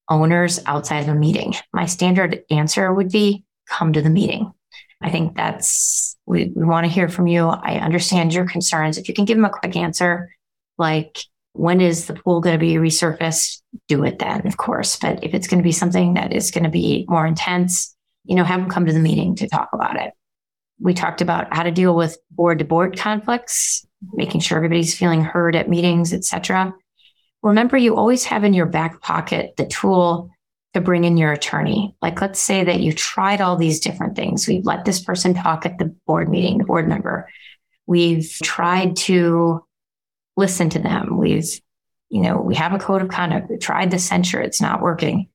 owners outside of a meeting. My standard answer would be come to the meeting. I think that's, we, we want to hear from you. I understand your concerns. If you can give them a quick answer, like when is the pool going to be resurfaced? Do it then, of course. But if it's going to be something that is going to be more intense, you know, have them come to the meeting to talk about it. We talked about how to deal with board to board conflicts, making sure everybody's feeling heard at meetings, etc. Remember, you always have in your back pocket the tool to bring in your attorney. Like, let's say that you tried all these different things. We've let this person talk at the board meeting, the board member. We've tried to listen to them. We've, you know, we have a code of conduct. We tried the censure. It's not working.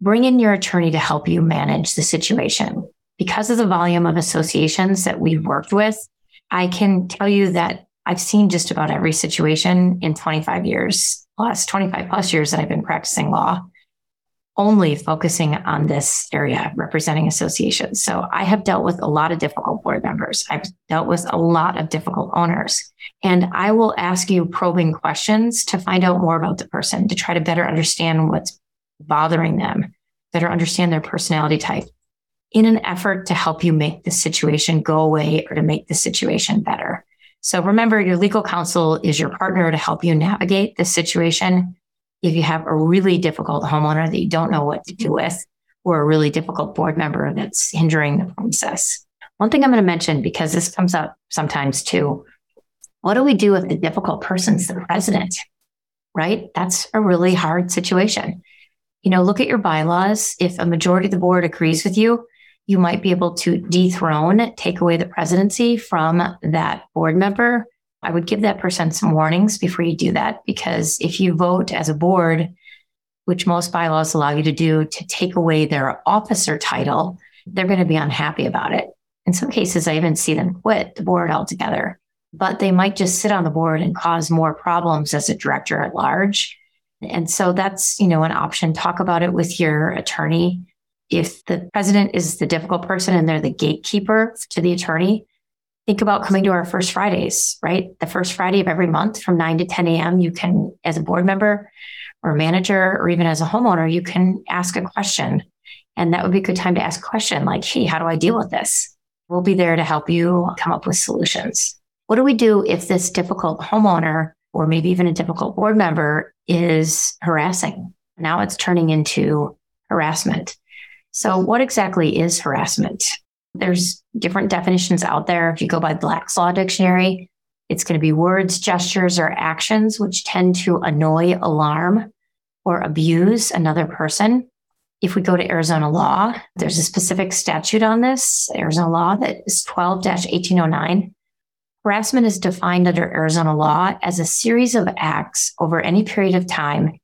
Bring in your attorney to help you manage the situation because of the volume of associations that we've worked with, I can tell you that I've seen just about every situation in 25 years, plus 25 plus years that I've been practicing law, only focusing on this area, representing associations. So I have dealt with a lot of difficult board members. I've dealt with a lot of difficult owners. And I will ask you probing questions to find out more about the person, to try to better understand what's bothering them, better understand their personality type, in an effort to help you make the situation go away or to make the situation better. So remember, your legal counsel is your partner to help you navigate the situation. If you have a really difficult homeowner that you don't know what to do mm-hmm. with, or a really difficult board member that's hindering the process. One thing I'm going to mention, because this comes up sometimes too, what do we do if the difficult person's the president? Right? That's a really hard situation. You know, look at your bylaws. If a majority of the board agrees with you, you might be able to dethrone, take away the presidency from that board member. I would give that person some warnings before you do that, because if you vote as a board, which most bylaws allow you to do, to take away their officer title, they're going to be unhappy about it. In some cases, I even see them quit the board altogether, but they might just sit on the board and cause more problems as a director at large. And so that's, you know, an option. Talk about it with your attorney if the president is the difficult person and they're the gatekeeper to the attorney, think about coming to our first Fridays, right? The first Friday of every month from 9 to 10 a.m., you can, as a board member or manager, or even as a homeowner, you can ask a question. And that would be a good time to ask a question like, hey, how do I deal with this? We'll be there to help you come up with solutions. What do we do if this difficult homeowner or maybe even a difficult board member is harassing? Now it's turning into harassment. So, what exactly is harassment? There's different definitions out there. If you go by Black's Law Dictionary, it's going to be words, gestures, or actions which tend to annoy, alarm, or abuse another person. If we go to Arizona law, there's a specific statute on this, Arizona law that is 12 1809. Harassment is defined under Arizona law as a series of acts over any period of time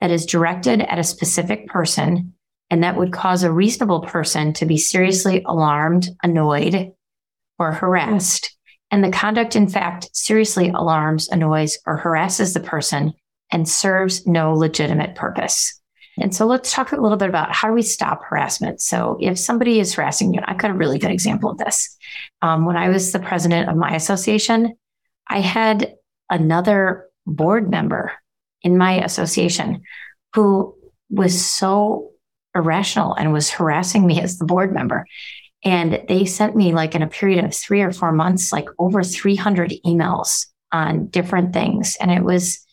that is directed at a specific person and that would cause a reasonable person to be seriously alarmed, annoyed, or harassed. And the conduct, in fact, seriously alarms, annoys, or harasses the person and serves no legitimate purpose. And so let's talk a little bit about how do we stop harassment. So if somebody is harassing you, I've got a really good example of this. Um, when I was the president of my association, I had another board member in my association who was so irrational and was harassing me as the board member. And they sent me, like, in a period of three or four months, like over 300 emails on different things. And it was,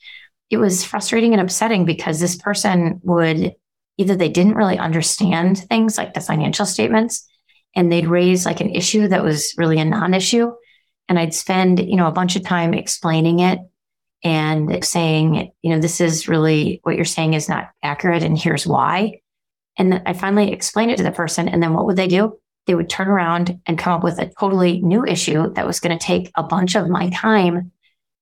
it was frustrating and upsetting because this person would either they didn't really understand things like the financial statements and they'd raise like an issue that was really a non-issue and i'd spend you know a bunch of time explaining it and saying you know this is really what you're saying is not accurate and here's why and I finally explained it to the person. And then what would they do? They would turn around and come up with a totally new issue that was going to take a bunch of my time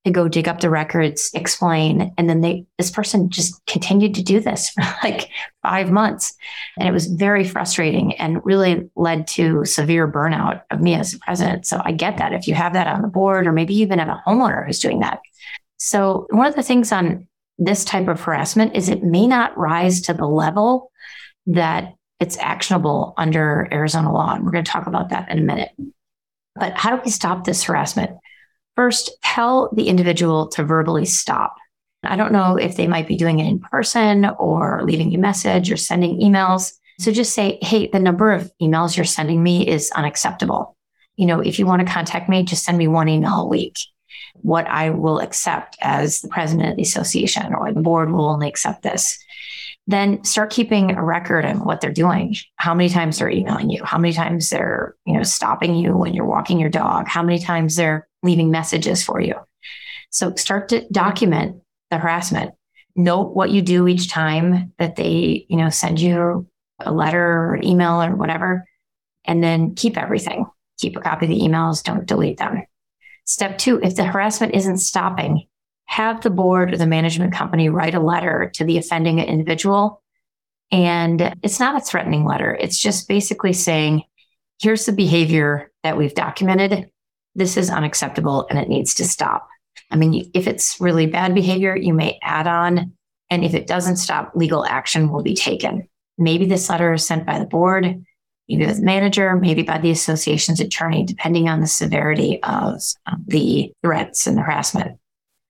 to go dig up the records, explain. And then they, this person just continued to do this for <laughs> like five months. And it was very frustrating and really led to severe burnout of me as a president. So I get that if you have that on the board, or maybe even have a homeowner who's doing that. So one of the things on this type of harassment is it may not rise to the level that it's actionable under Arizona law. And we're going to talk about that in a minute. But how do we stop this harassment? First, tell the individual to verbally stop. I don't know if they might be doing it in person or leaving a message or sending emails. So just say, hey, the number of emails you're sending me is unacceptable. You know, if you want to contact me, just send me one email a week. What I will accept as the president of the association or the board will only accept this then start keeping a record of what they're doing. How many times they're emailing you. How many times they're you know stopping you when you're walking your dog. How many times they're leaving messages for you. So start to document the harassment. Note what you do each time that they you know send you a letter or email or whatever and then keep everything. Keep a copy of the emails. Don't delete them. Step two if the harassment isn't stopping have the board or the management company write a letter to the offending individual. And it's not a threatening letter. It's just basically saying, here's the behavior that we've documented. This is unacceptable and it needs to stop. I mean, if it's really bad behavior, you may add on. And if it doesn't stop, legal action will be taken. Maybe this letter is sent by the board, maybe by the manager, maybe by the association's attorney, depending on the severity of um, the threats and harassment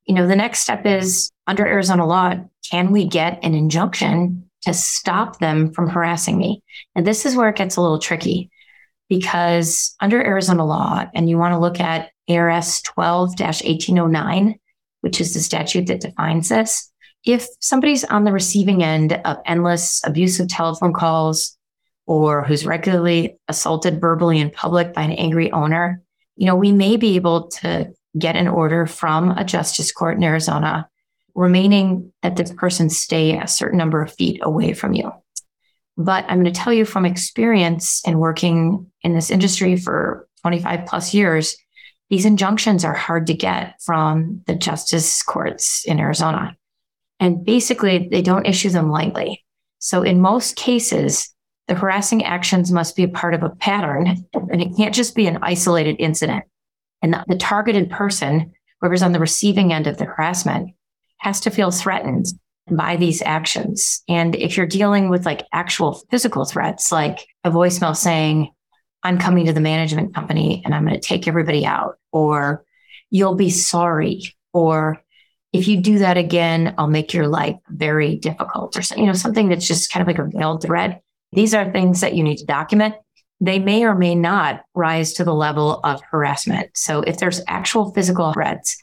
you know, the next step is under Arizona law, can we get an injunction to stop them from harassing me? And this is where it gets a little tricky because under Arizona law, and you want to look at ARS 12 1809, which is the statute that defines this. If somebody's on the receiving end of endless abusive telephone calls or who's regularly assaulted verbally in public by an angry owner, you know, we may be able to get an order from a justice court in Arizona, remaining that this person stay a certain number of feet away from you. But I'm going to tell you from experience in working in this industry for 25 plus years, these injunctions are hard to get from the justice courts in Arizona. And basically, they don't issue them lightly. So, in most cases, the harassing actions must be a part of a pattern, and it can't just be an isolated incident. And the targeted person, whoever's on the receiving end of the harassment, has to feel threatened by these actions. And if you're dealing with like actual physical threats, like a voicemail saying, I'm coming to the management company and I'm going to take everybody out, or you'll be sorry, or if you do that again, I'll make your life very difficult, or you know, something that's just kind of like a veiled threat. These are things that you need to document they may or may not rise to the level of harassment. So if there's actual physical threats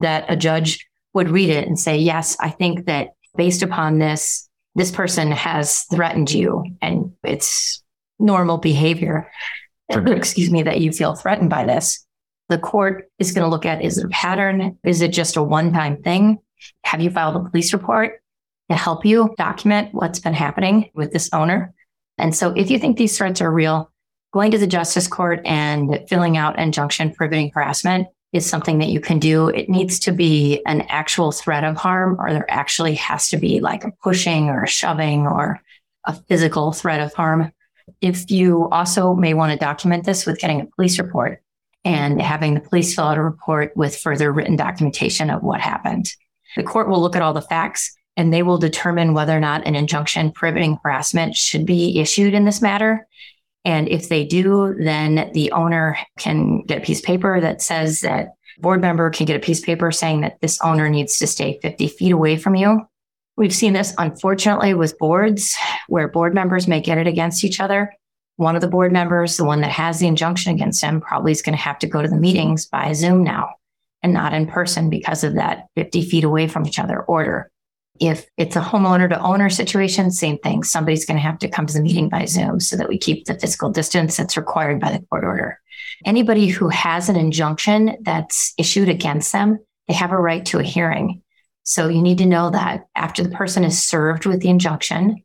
that a judge would read it and say, yes, I think that based upon this, this person has threatened you and it's normal behavior, <laughs> excuse me, that you feel threatened by this. The court is going to look at is it a pattern? Is it just a one time thing? Have you filed a police report to help you document what's been happening with this owner? And so if you think these threats are real, going to the justice court and filling out an injunction prohibiting harassment is something that you can do. It needs to be an actual threat of harm, or there actually has to be like a pushing or a shoving or a physical threat of harm. If you also may want to document this with getting a police report and having the police fill out a report with further written documentation of what happened. The court will look at all the facts and they will determine whether or not an injunction prohibiting harassment should be issued in this matter. And if they do, then the owner can get a piece of paper that says that board member can get a piece of paper saying that this owner needs to stay 50 feet away from you. We've seen this unfortunately with boards where board members may get it against each other. One of the board members, the one that has the injunction against them, probably is going to have to go to the meetings by Zoom now and not in person because of that 50 feet away from each other order. If it's a homeowner to owner situation, same thing. Somebody's going to have to come to the meeting by Zoom so that we keep the physical distance that's required by the court order. Anybody who has an injunction that's issued against them, they have a right to a hearing. So you need to know that after the person is served with the injunction,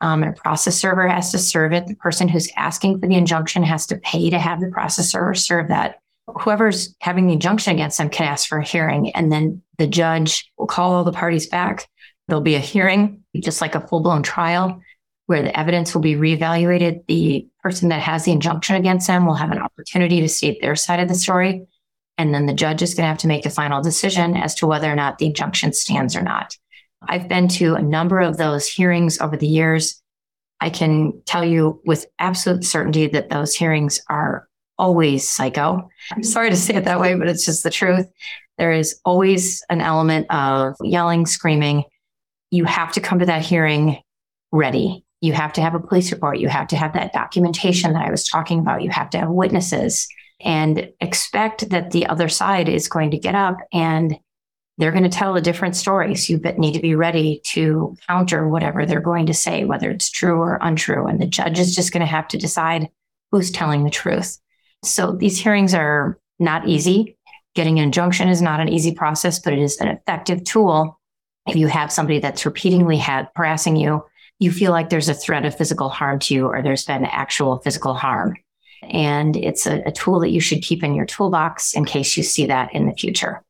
um, and a process server has to serve it. The person who's asking for the injunction has to pay to have the process server serve that. whoever's having the injunction against them can ask for a hearing. And then the judge will call all the parties back. There'll be a hearing, just like a full blown trial, where the evidence will be reevaluated. The person that has the injunction against them will have an opportunity to state their side of the story. And then the judge is going to have to make a final decision as to whether or not the injunction stands or not. I've been to a number of those hearings over the years. I can tell you with absolute certainty that those hearings are always psycho. I'm sorry to say it that way, but it's just the truth. There is always an element of yelling, screaming. You have to come to that hearing ready. You have to have a police report. You have to have that documentation that I was talking about. You have to have witnesses and expect that the other side is going to get up and they're going to tell a different story. So you need to be ready to counter whatever they're going to say, whether it's true or untrue. And the judge is just going to have to decide who's telling the truth. So these hearings are not easy. Getting an injunction is not an easy process, but it is an effective tool. If you have somebody that's repeatedly had harassing you, you feel like there's a threat of physical harm to you or there's been actual physical harm. And it's a, a tool that you should keep in your toolbox in case you see that in the future.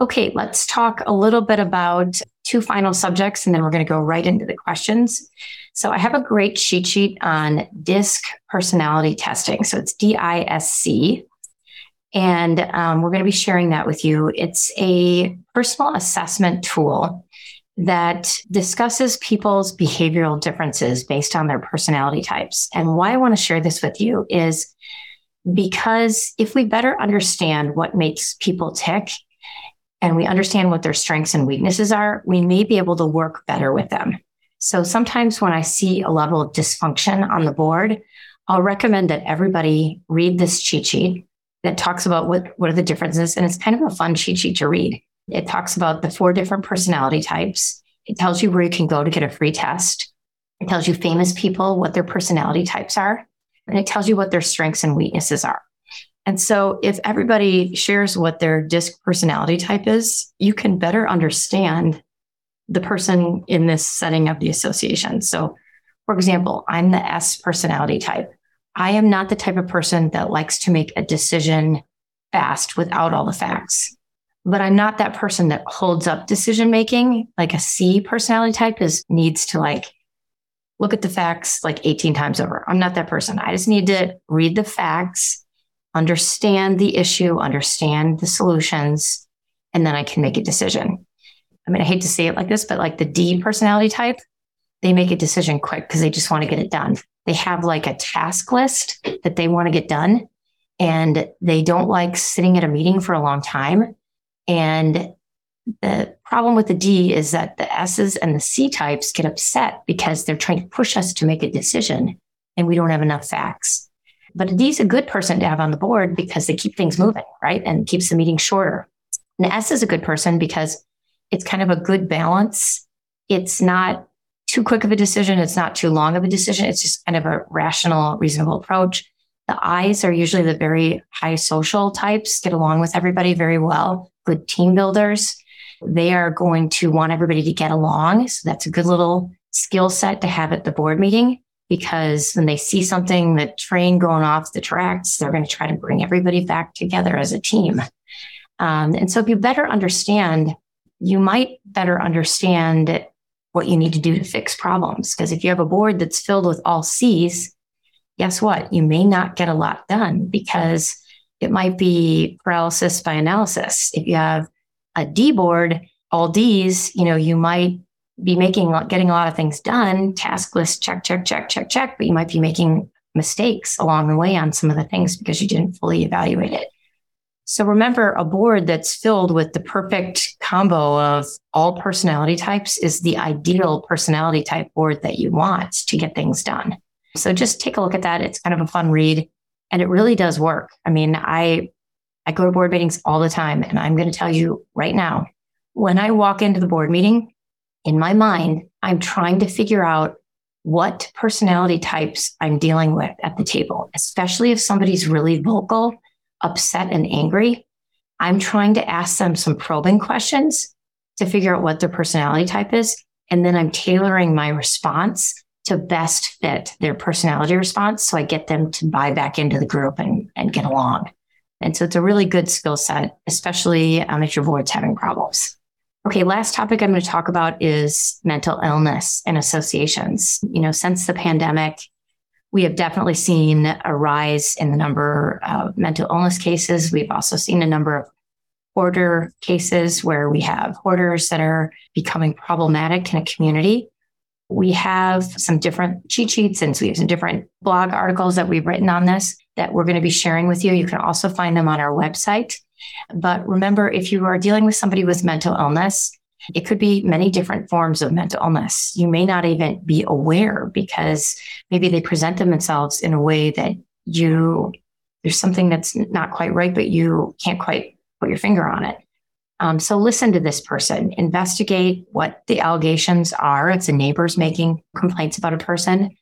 Okay, let's talk a little bit about two final subjects and then we're going to go right into the questions. So I have a great cheat sheet on DISC personality testing. So it's DISC. And um, we're going to be sharing that with you. It's a personal assessment tool that discusses people's behavioral differences based on their personality types. And why I want to share this with you is because if we better understand what makes people tick, and we understand what their strengths and weaknesses are, we may be able to work better with them. So sometimes when I see a level of dysfunction on the board, I'll recommend that everybody read this cheat sheet that talks about what, what are the differences. And it's kind of a fun cheat sheet to read. It talks about the four different personality types. It tells you where you can go to get a free test. It tells you famous people, what their personality types are. And it tells you what their strengths and weaknesses are. And so, if everybody shares what their DISC personality type is, you can better understand the person in this setting of the association. So, for example, I'm the S personality type. I am not the type of person that likes to make a decision fast without all the facts. But I'm not that person that holds up decision making. Like a C personality type is needs to like look at the facts like 18 times over. I'm not that person. I just need to read the facts understand the issue, understand the solutions, and then I can make a decision. I mean, I hate to say it like this, but like the D personality type, they make a decision quick because they just want to get it done. They have like a task list that they want to get done, and they don't like sitting at a meeting for a long time. And the problem with the D is that the S's and the C types get upset because they're trying to push us to make a decision and we don't have enough facts. But a D is a good person to have on the board because they keep things moving, right? And keeps the meeting shorter. And S is a good person because it's kind of a good balance. It's not too quick of a decision. It's not too long of a decision. It's just kind of a rational, reasonable approach. The I's are usually the very high social types, get along with everybody very well, good team builders. They are going to want everybody to get along. So that's a good little skill set to have at the board meeting because when they see something, the train going off the tracks, they're going to try to bring everybody back together as a team. Um, and so if you better understand, you might better understand what you need to do to fix problems. Because if you have a board that's filled with all C's, guess what? You may not get a lot done because it might be paralysis by analysis. If you have a D board, all D's, you know, you might be making getting a lot of things done, task list check, check, check, check, check, but you might be making mistakes along the way on some of the things because you didn't fully evaluate it. So remember, a board that's filled with the perfect combo of all personality types is the ideal personality type board that you want to get things done. So just take a look at that. It's kind of a fun read and it really does work. I mean, I I go to board meetings all the time and I'm going to tell you right now, when I walk into the board meeting, in my mind, I'm trying to figure out what personality types I'm dealing with at the table, especially if somebody's really vocal, upset, and angry. I'm trying to ask them some probing questions to figure out what their personality type is. And then I'm tailoring my response to best fit their personality response. So I get them to buy back into the group and, and get along. And so it's a really good skill set, especially um, if your board's having problems. Okay, last topic I'm going to talk about is mental illness and associations. You know, since the pandemic, we have definitely seen a rise in the number of mental illness cases. We've also seen a number of hoarder cases where we have hoarders that are becoming problematic in a community. We have some different cheat sheets and so we have some different blog articles that we've written on this that we're going to be sharing with you. You can also find them on our website. But remember, if you are dealing with somebody with mental illness, it could be many different forms of mental illness. You may not even be aware because maybe they present themselves in a way that you, there's something that's not quite right, but you can't quite put your finger on it. Um, so listen to this person, investigate what the allegations are. It's a neighbor's making complaints about a person.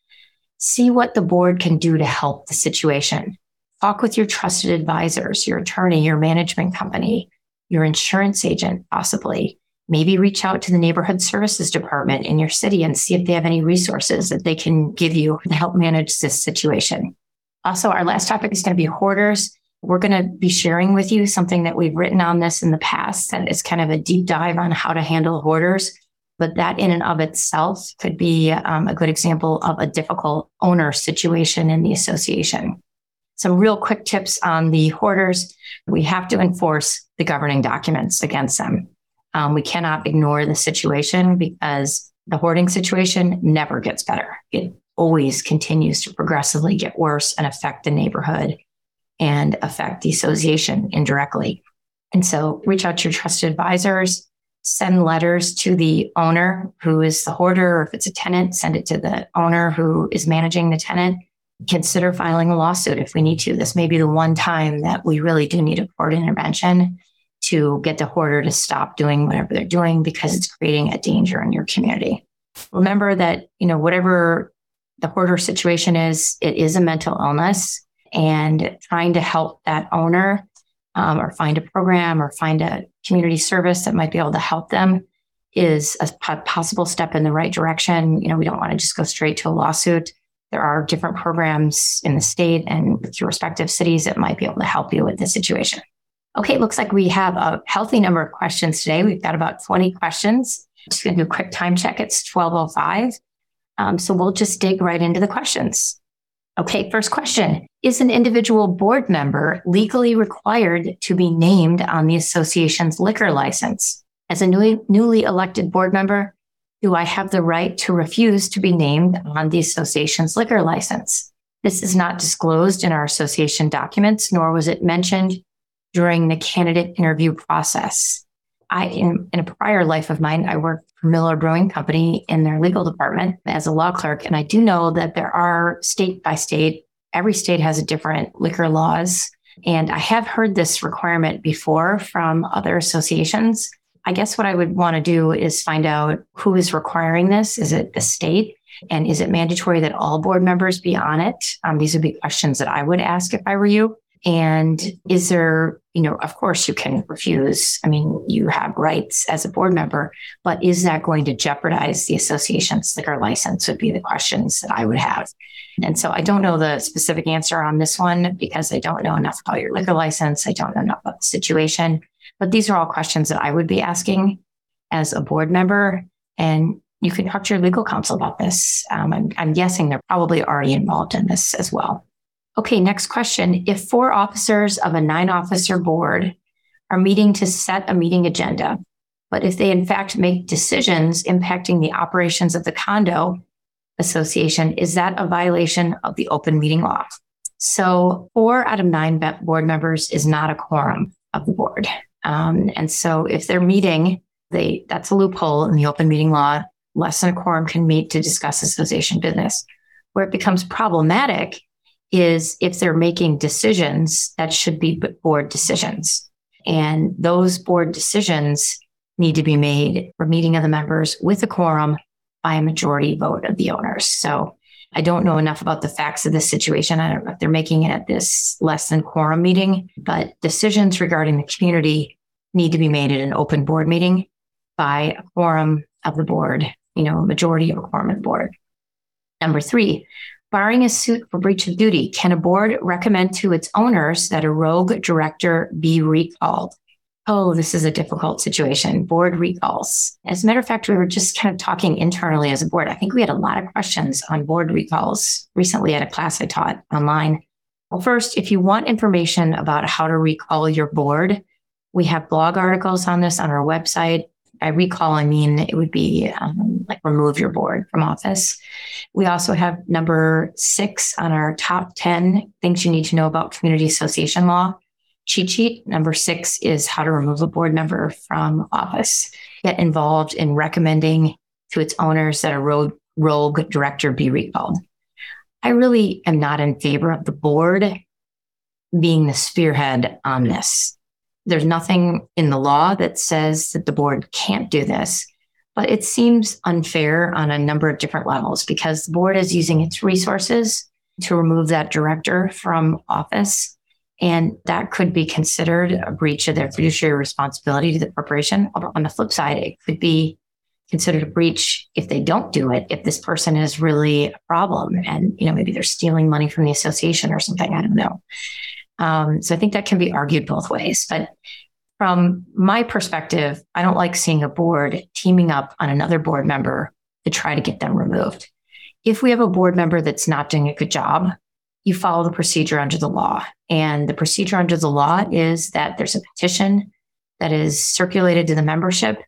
See what the board can do to help the situation. Talk with your trusted advisors, your attorney, your management company, your insurance agent, possibly. Maybe reach out to the neighborhood services department in your city and see if they have any resources that they can give you to help manage this situation. Also, our last topic is going to be hoarders. We're going to be sharing with you something that we've written on this in the past that is kind of a deep dive on how to handle hoarders. But that in and of itself could be um, a good example of a difficult owner situation in the association. Some real quick tips on the hoarders. We have to enforce the governing documents against them. Um, we cannot ignore the situation because the hoarding situation never gets better. It always continues to progressively get worse and affect the neighborhood and affect the association indirectly. And so reach out to your trusted advisors, send letters to the owner who is the hoarder, or if it's a tenant, send it to the owner who is managing the tenant. Consider filing a lawsuit if we need to. This may be the one time that we really do need a court intervention to get the hoarder to stop doing whatever they're doing because it's creating a danger in your community. Remember that, you know, whatever the hoarder situation is, it is a mental illness and trying to help that owner um, or find a program or find a community service that might be able to help them is a possible step in the right direction. You know, we don't want to just go straight to a lawsuit. There are different programs in the state and with your respective cities that might be able to help you with this situation. Okay, it looks like we have a healthy number of questions today. We've got about 20 questions. Just going to do a quick time check. It's 1205. Um, so we'll just dig right into the questions. Okay, first question. Is an individual board member legally required to be named on the association's liquor license? As a newly, newly elected board member, do I have the right to refuse to be named on the association's liquor license? This is not disclosed in our association documents, nor was it mentioned during the candidate interview process. I, in, in a prior life of mine, I worked for Miller Brewing Company in their legal department as a law clerk. And I do know that there are state by state, every state has a different liquor laws. And I have heard this requirement before from other associations. I guess what I would want to do is find out who is requiring this. Is it the state? And is it mandatory that all board members be on it? Um, these would be questions that I would ask if I were you. And is there, you know, of course you can refuse. I mean, you have rights as a board member, but is that going to jeopardize the association's liquor license would be the questions that I would have. And so I don't know the specific answer on this one because I don't know enough about your liquor license. I don't know enough about the situation, but these are all questions that I would be asking as a board member. And you can talk to your legal counsel about this. Um, I'm, I'm guessing they're probably already involved in this as well. Okay, next question. If four officers of a nine officer board are meeting to set a meeting agenda, but if they in fact make decisions impacting the operations of the condo association, is that a violation of the open meeting law? So, four out of nine board members is not a quorum of the board. Um, and so, if they're meeting, they that's a loophole in the open meeting law. Less than a quorum can meet to discuss association business. Where it becomes problematic is if they're making decisions that should be board decisions. And those board decisions need to be made for meeting of the members with a quorum by a majority vote of the owners. So I don't know enough about the facts of this situation. I don't know if they're making it at this less than quorum meeting, but decisions regarding the community need to be made at an open board meeting by a quorum of the board, you know, majority of a quorum of the board. Number three, Barring a suit for breach of duty, can a board recommend to its owners that a rogue director be recalled? Oh, this is a difficult situation. Board recalls. As a matter of fact, we were just kind of talking internally as a board. I think we had a lot of questions on board recalls recently at a class I taught online. Well, first, if you want information about how to recall your board, we have blog articles on this on our website. I recall, I mean, it would be um, like remove your board from office. We also have number six on our top 10 things you need to know about community association law cheat sheet. Number six is how to remove a board member from office. Get involved in recommending to its owners that a rogue, rogue director be recalled. I really am not in favor of the board being the spearhead on this. There's nothing in the law that says that the board can't do this, but it seems unfair on a number of different levels because the board is using its resources to remove that director from office. And that could be considered a breach of their fiduciary responsibility to the corporation. On the flip side, it could be considered a breach if they don't do it if this person is really a problem and you know maybe they're stealing money from the association or something i don't know um, so i think that can be argued both ways but from my perspective i don't like seeing a board teaming up on another board member to try to get them removed if we have a board member that's not doing a good job you follow the procedure under the law and the procedure under the law is that there's a petition that is circulated to the membership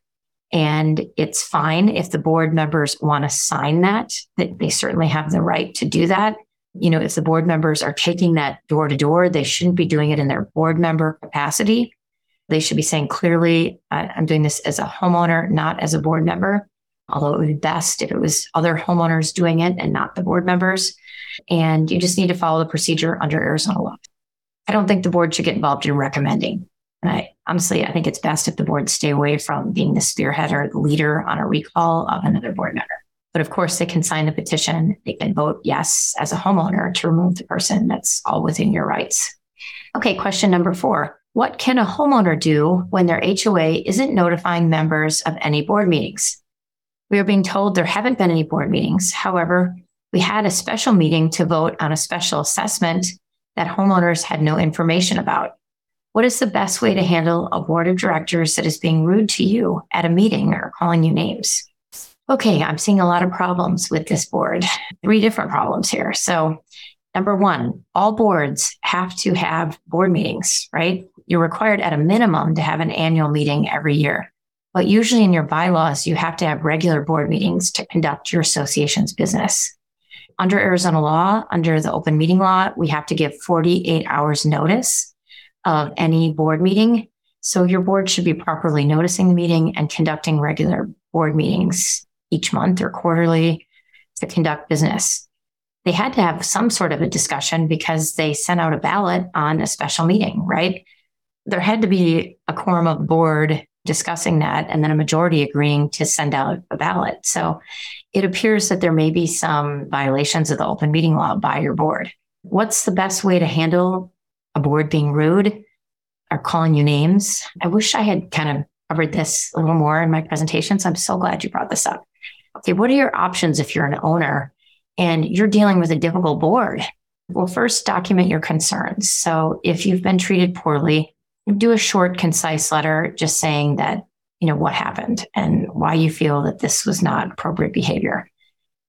and it's fine if the board members want to sign that, that they certainly have the right to do that. You know, if the board members are taking that door to door, they shouldn't be doing it in their board member capacity. They should be saying clearly, I'm doing this as a homeowner, not as a board member. Although it would be best if it was other homeowners doing it and not the board members. And you just need to follow the procedure under Arizona law. I don't think the board should get involved in recommending. And I honestly, I think it's best if the board stay away from being the spearhead or the leader on a recall of another board member. But of course, they can sign the petition. They can vote yes as a homeowner to remove the person. That's all within your rights. Okay, question number four. What can a homeowner do when their HOA isn't notifying members of any board meetings? We are being told there haven't been any board meetings. However, we had a special meeting to vote on a special assessment that homeowners had no information about. What is the best way to handle a board of directors that is being rude to you at a meeting or calling you names? Okay, I'm seeing a lot of problems with this board. Three different problems here. So, number one, all boards have to have board meetings, right? You're required at a minimum to have an annual meeting every year. But usually in your bylaws, you have to have regular board meetings to conduct your association's business. Under Arizona law, under the open meeting law, we have to give 48 hours notice of any board meeting. So your board should be properly noticing the meeting and conducting regular board meetings each month or quarterly to conduct business. They had to have some sort of a discussion because they sent out a ballot on a special meeting, right? There had to be a quorum of board discussing that and then a majority agreeing to send out a ballot. So it appears that there may be some violations of the open meeting law by your board. What's the best way to handle a board being rude or calling you names. I wish I had kind of covered this a little more in my presentation. So I'm so glad you brought this up. Okay, what are your options if you're an owner and you're dealing with a difficult board? Well, first, document your concerns. So if you've been treated poorly, do a short, concise letter just saying that, you know, what happened and why you feel that this was not appropriate behavior.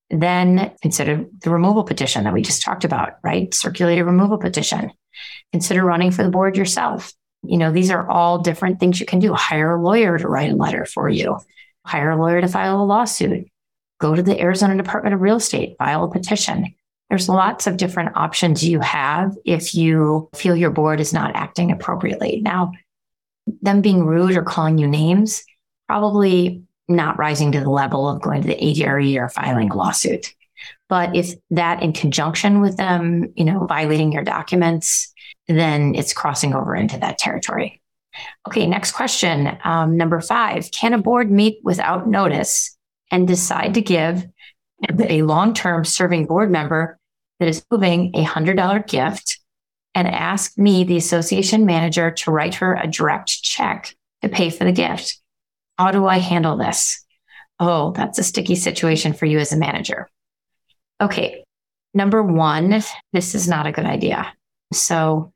Then consider the removal petition that we just talked about, right? Circulate a removal petition. Consider running for the board yourself. You know, these are all different things you can do. Hire a lawyer to write a letter for you, hire a lawyer to file a lawsuit, go to the Arizona Department of Real Estate, file a petition. There's lots of different options you have if you feel your board is not acting appropriately. Now, them being rude or calling you names, probably not rising to the level of going to the ADRE or filing a lawsuit. But if that in conjunction with them, you know, violating your documents, then it's crossing over into that territory. Okay, next question. Um, number five Can a board meet without notice and decide to give a long term serving board member that is moving a $100 gift and ask me, the association manager, to write her a direct check to pay for the gift? How do I handle this? Oh, that's a sticky situation for you as a manager. Okay. Number one, this is not a good idea. So,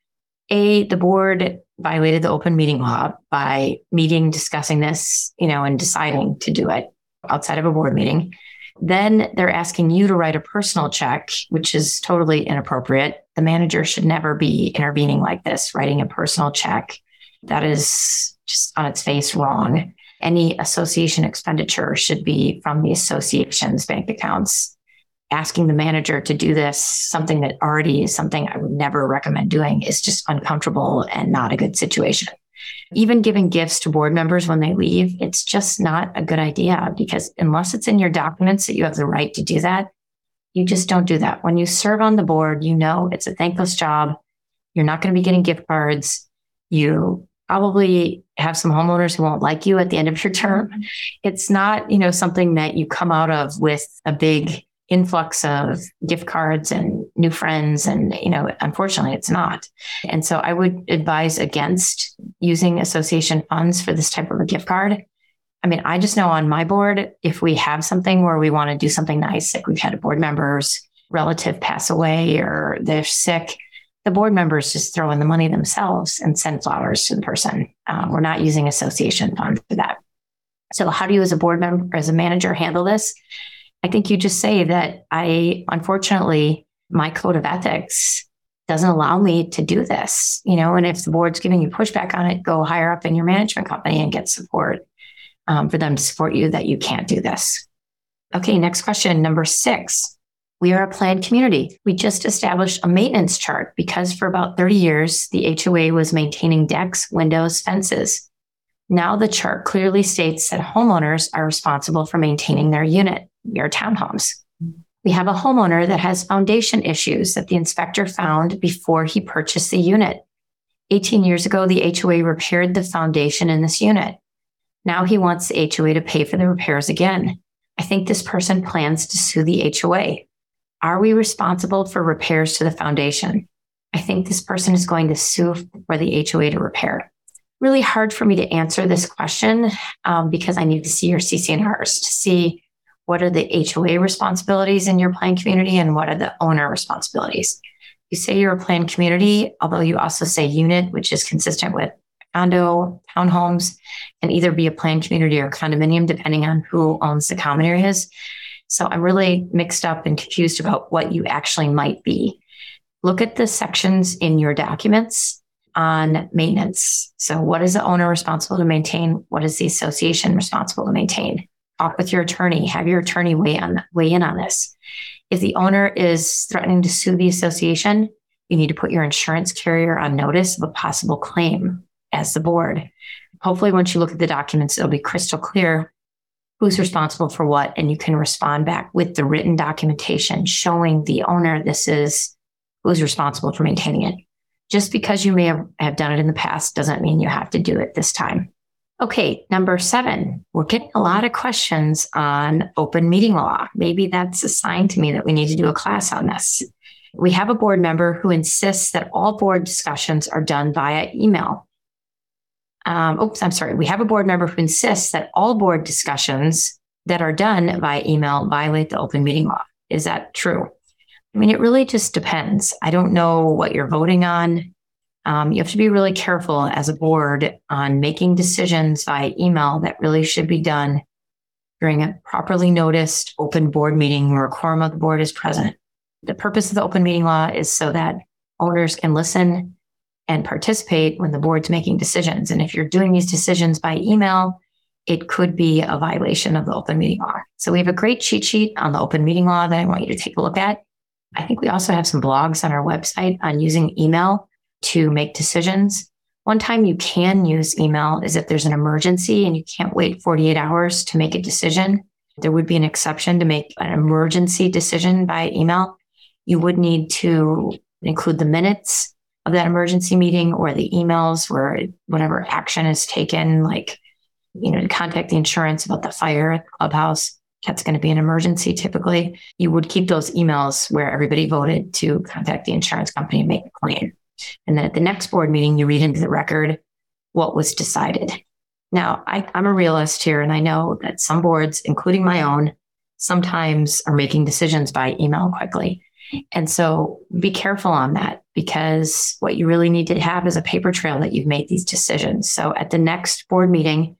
A, the board violated the open meeting law by meeting, discussing this, you know, and deciding to do it outside of a board meeting. Then they're asking you to write a personal check, which is totally inappropriate. The manager should never be intervening like this, writing a personal check. That is just on its face wrong. Any association expenditure should be from the association's bank accounts. Asking the manager to do this, something that already is something I would never recommend doing, is just uncomfortable and not a good situation. Even giving gifts to board members when they leave, it's just not a good idea because unless it's in your documents that you have the right to do that, you just don't do that. When you serve on the board, you know it's a thankless job. You're not going to be getting gift cards. You probably have some homeowners who won't like you at the end of your term. It's not, you know, something that you come out of with a big influx of gift cards and new friends and you know unfortunately it's not. And so i would advise against using association funds for this type of a gift card. I mean i just know on my board if we have something where we want to do something nice like we've had a board member's relative pass away or they're sick the board members just throw in the money themselves and send flowers to the person. Um, we're not using association funds for that. So how do you as a board member as a manager handle this? I think you just say that I, unfortunately, my code of ethics doesn't allow me to do this, you know, and if the board's giving you pushback on it, go higher up in your management company and get support um, for them to support you that you can't do this. Okay, next question, number six. We are a planned community. We just established a maintenance chart because for about 30 years, the HOA was maintaining decks, windows, fences. Now the chart clearly states that homeowners are responsible for maintaining their unit your townhomes. We have a homeowner that has foundation issues that the inspector found before he purchased the unit. 18 years ago, the HOA repaired the foundation in this unit. Now he wants the HOA to pay for the repairs again. I think this person plans to sue the HOA. Are we responsible for repairs to the foundation? I think this person is going to sue for the HOA to repair. Really hard for me to answer this question um, because I need to see your CC&Rs to see what are the HOA responsibilities in your planned community and what are the owner responsibilities? You say you're a planned community, although you also say unit, which is consistent with condo, townhomes, and either be a planned community or condominium, depending on who owns the common areas. So I'm really mixed up and confused about what you actually might be. Look at the sections in your documents on maintenance. So, what is the owner responsible to maintain? What is the association responsible to maintain? Talk with your attorney, have your attorney weigh on weigh in on this. If the owner is threatening to sue the association, you need to put your insurance carrier on notice of a possible claim as the board. Hopefully, once you look at the documents, it'll be crystal clear who's responsible for what, and you can respond back with the written documentation showing the owner this is who's responsible for maintaining it. Just because you may have, have done it in the past doesn't mean you have to do it this time. Okay, number seven, we're getting a lot of questions on open meeting law. Maybe that's a sign to me that we need to do a class on this. We have a board member who insists that all board discussions are done via email. Um, oops, I'm sorry. We have a board member who insists that all board discussions that are done via email violate the open meeting law. Is that true? I mean, it really just depends. I don't know what you're voting on. Um, you have to be really careful as a board on making decisions via email that really should be done during a properly noticed open board meeting where a quorum of the board is present. The purpose of the open meeting law is so that owners can listen and participate when the board's making decisions. And if you're doing these decisions by email, it could be a violation of the open meeting law. So we have a great cheat sheet on the open meeting law that I want you to take a look at. I think we also have some blogs on our website on using email to make decisions. One time you can use email is if there's an emergency and you can't wait 48 hours to make a decision. There would be an exception to make an emergency decision by email. You would need to include the minutes of that emergency meeting or the emails where whatever action is taken, like, you know, to contact the insurance about the fire at the clubhouse. That's going to be an emergency typically. You would keep those emails where everybody voted to contact the insurance company and make a claim. And then at the next board meeting, you read into the record what was decided. Now, I, am a realist here, and I know that some boards, including my own, sometimes are making decisions by email quickly. And so be careful on that because what you really need to have is a paper trail that you've made these decisions. So at the next board meeting,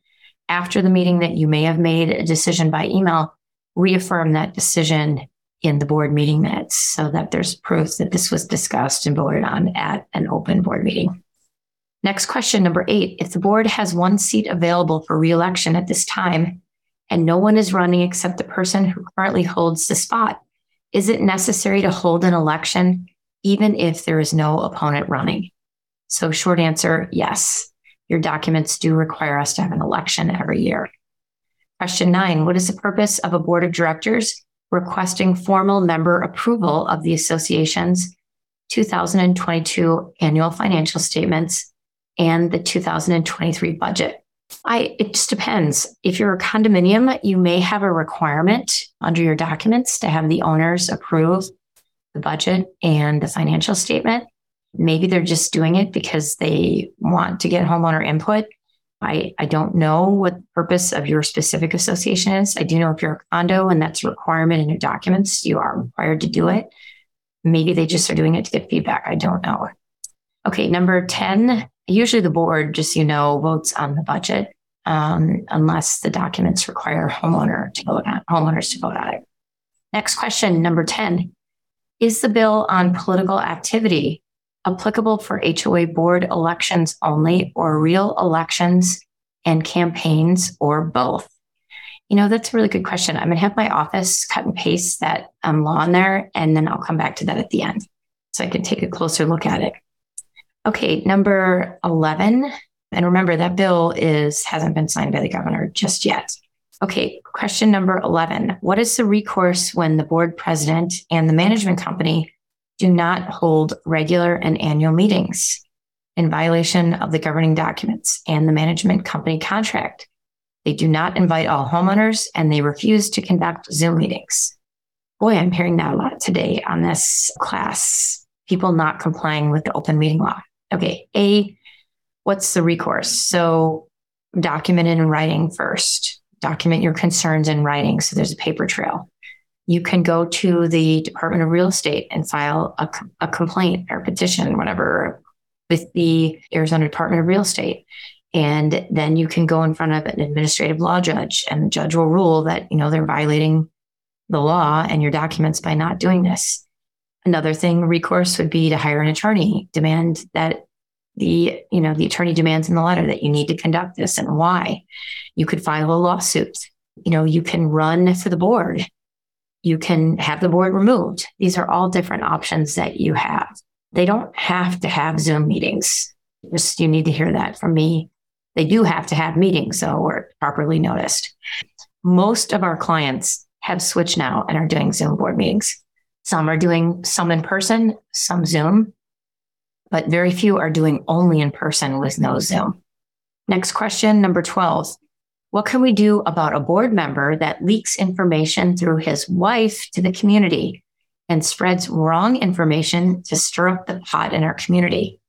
after the meeting that you may have made a decision by email, reaffirm that decision in the board meeting minutes so that there's proof that this was discussed and voted on at an open board meeting. Next question, number eight. If the board has one seat available for reelection at this time and no one is running except the person who currently holds the spot, is it necessary to hold an election even if there is no opponent running? So, short answer yes. Your documents do require us to have an election every year. Question nine What is the purpose of a board of directors requesting formal member approval of the association's 2022 annual financial statements and the 2023 budget? I it just depends. If you're a condominium, you may have a requirement under your documents to have the owners approve the budget and the financial statement. Maybe they're just doing it because they want to get homeowner input. I, I don't know what the purpose of your specific association is. I do know if you're a condo and that's a requirement in your documents, you are required to do it. Maybe they just are doing it to get feedback. I don't know. Okay, number 10, usually the board, just so you know, votes on the budget um, unless the documents require homeowner to vote on homeowners to vote on it. Next question, number 10. Is the bill on political activity applicable for HOA board elections only or real elections and campaigns or both? You know, that's a really good question. I'm going to have my office cut and paste that um, law in there, and then I'll come back to that at the end so I can take a closer look at it. Okay, number 11. And remember that bill is hasn't been signed by the governor just yet. Okay, question number 11. What is the recourse when the board president and the management company do not hold regular and annual meetings in violation of the governing documents and the management company contract? They do not invite all homeowners and they refuse to conduct Zoom meetings. Boy, I'm hearing that a lot today on this class. People not complying with the open meeting law. Okay. A, what's the recourse? So document it in writing first. Document your concerns in writing. So there's a paper trail. You can go to the Department of Real Estate and file a, a complaint or petition, whatever, with the Arizona Department of Real Estate. And then you can go in front of an administrative law judge, and the judge will rule that, you know, they're violating the law and your documents by not doing this. Another thing, recourse would be to hire an attorney, demand that the, you know, the attorney demands in the letter that you need to conduct this and why. You could file a lawsuit. You know, you can run for the board. You can have the board removed. These are all different options that you have. They don't have to have Zoom meetings. Just you need to hear that from me. They do have to have meetings, so we're properly noticed. Most of our clients have switched now and are doing Zoom board meetings. Some are doing some in person, some Zoom, but very few are doing only in person with no Zoom. Next question, number 12. What can we do about a board member that leaks information through his wife to the community and spreads wrong information to stir up the pot in our community?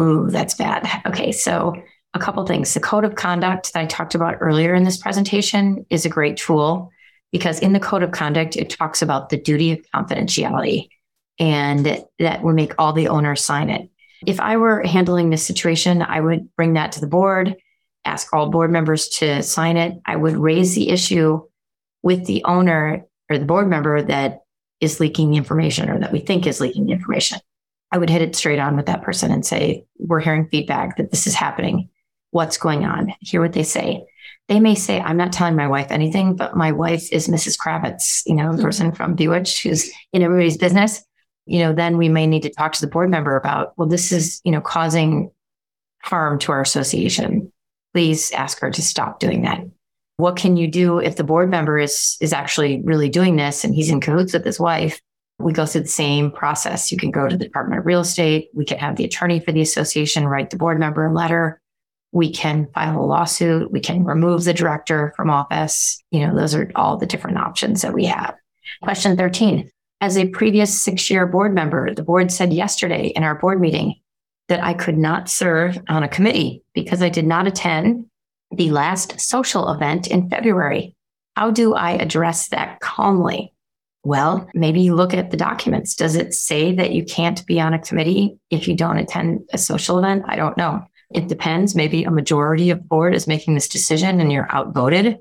Ooh, that's bad. Okay, so a couple things. The code of conduct that I talked about earlier in this presentation is a great tool because in the code of conduct, it talks about the duty of confidentiality and that would make all the owners sign it. If I were handling this situation, I would bring that to the board, ask all board members to sign it. I would raise the issue with the owner or the board member that is leaking the information or that we think is leaking the information. I would hit it straight on with that person and say, We're hearing feedback that this is happening. What's going on? Hear what they say they may say, I'm not telling my wife anything, but my wife is Mrs. Kravitz, you know, the mm-hmm. person from Bewitched who's in everybody's business. You know, then we may need to talk to the board member about, well, this is, you know, causing harm to our association. Please ask her to stop doing that. What can you do if the board member is is actually really doing this and he's in cahoots with his wife? We go through the same process. You can go to the Department of Real Estate. We can have the attorney for the association write the board member a letter we can file a lawsuit. We can remove the director from office. You know, those are all the different options that we have. Question 13. As a previous six year board member, the board said yesterday in our board meeting that I could not serve on a committee because I did not attend the last social event in February. How do I address that calmly? Well, maybe you look at the documents. Does it say that you can't be on a committee if you don't attend a social event? I don't know. It depends. Maybe a majority of the board is making this decision and you're outvoted.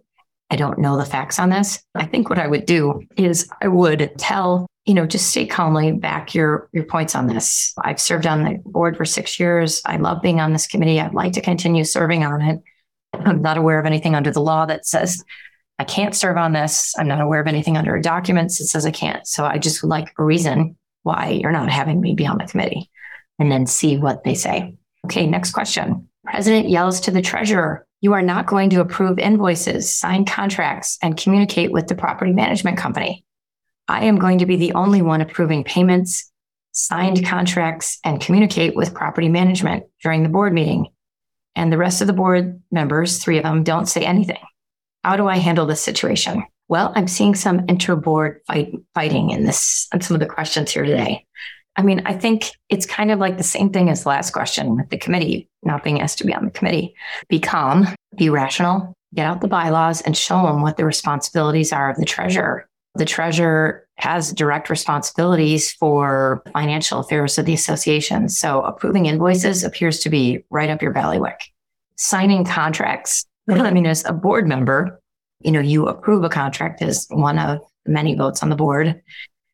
I don't know the facts on this. I think what I would do is I would tell, you know, just stay calmly back your your points on this. I've served on the board for 6 years. I love being on this committee. I'd like to continue serving on it. I'm not aware of anything under the law that says I can't serve on this. I'm not aware of anything under documents that says I can't. So I just would like a reason why you're not having me be on the committee and then see what they say. Okay, next question. President yells to the treasurer, you are not going to approve invoices, sign contracts, and communicate with the property management company. I am going to be the only one approving payments, signed contracts, and communicate with property management during the board meeting. And the rest of the board members, three of them, don't say anything. How do I handle this situation? Well, I'm seeing some inter-board fight, fighting in this on some of the questions here today. I mean, I think it's kind of like the same thing as the last question with the committee not being asked to be on the committee. Be calm, be rational, get out the bylaws and show them what the responsibilities are of the treasurer. The treasurer has direct responsibilities for financial affairs of the association. So approving invoices appears to be right up your ballywick. Signing contracts. I mean, as a board member, you know, you approve a contract as one of many votes on the board.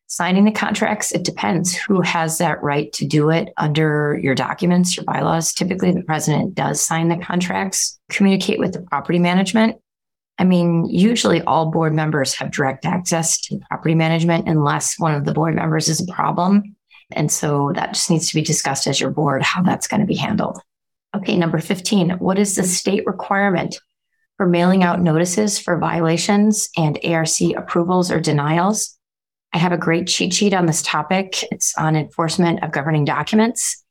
Signing the contracts, it depends who has that right to do it under your documents, your bylaws. Typically, the president does sign the contracts, communicate with the property management. I mean, usually all board members have direct access to property management unless one of the board members is a problem. And so that just needs to be discussed as your board how that's going to be handled. Okay, number 15. What is the state requirement for mailing out notices for violations and ARC approvals or denials? I have a great cheat sheet on this topic. It's on enforcement of governing documents.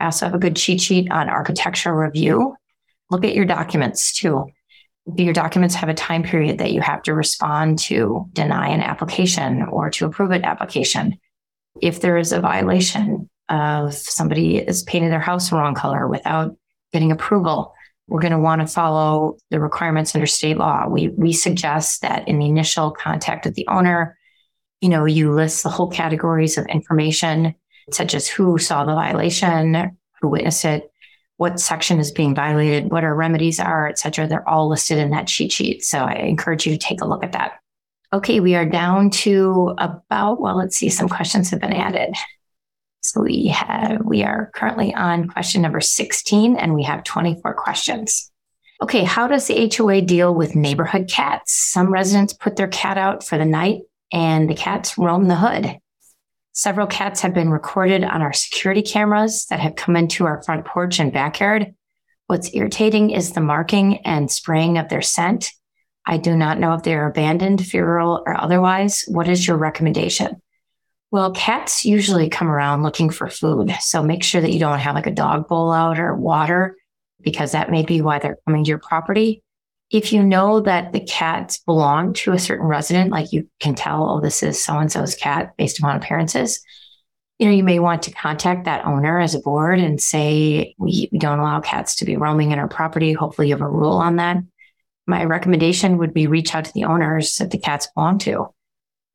I also have a good cheat sheet on architectural review. Look at your documents too. Your documents have a time period that you have to respond to deny an application or to approve an application? If there is a violation of somebody has painted their house the wrong color without getting approval, we're going to want to follow the requirements under state law. We, we suggest that in the initial contact with the owner, you know, you list the whole categories of information, such as who saw the violation, who witnessed it, what section is being violated, what our remedies are, et cetera. They're all listed in that cheat sheet. So I encourage you to take a look at that. Okay, we are down to about, well, let's see, some questions have been added. So we have, we are currently on question number 16 and we have 24 questions. Okay, how does the HOA deal with neighborhood cats? Some residents put their cat out for the night and the cats roam the hood. Several cats have been recorded on our security cameras that have come into our front porch and backyard. What's irritating is the marking and spraying of their scent. I do not know if they're abandoned, feral, or otherwise. What is your recommendation? Well, cats usually come around looking for food. So make sure that you don't have like a dog bowl out or water because that may be why they're coming to your property if you know that the cats belong to a certain resident, like you can tell, oh, this is so and so's cat based upon appearances, you know, you may want to contact that owner as a board and say, we, we don't allow cats to be roaming in our property. Hopefully, you have a rule on that. My recommendation would be reach out to the owners that the cats belong to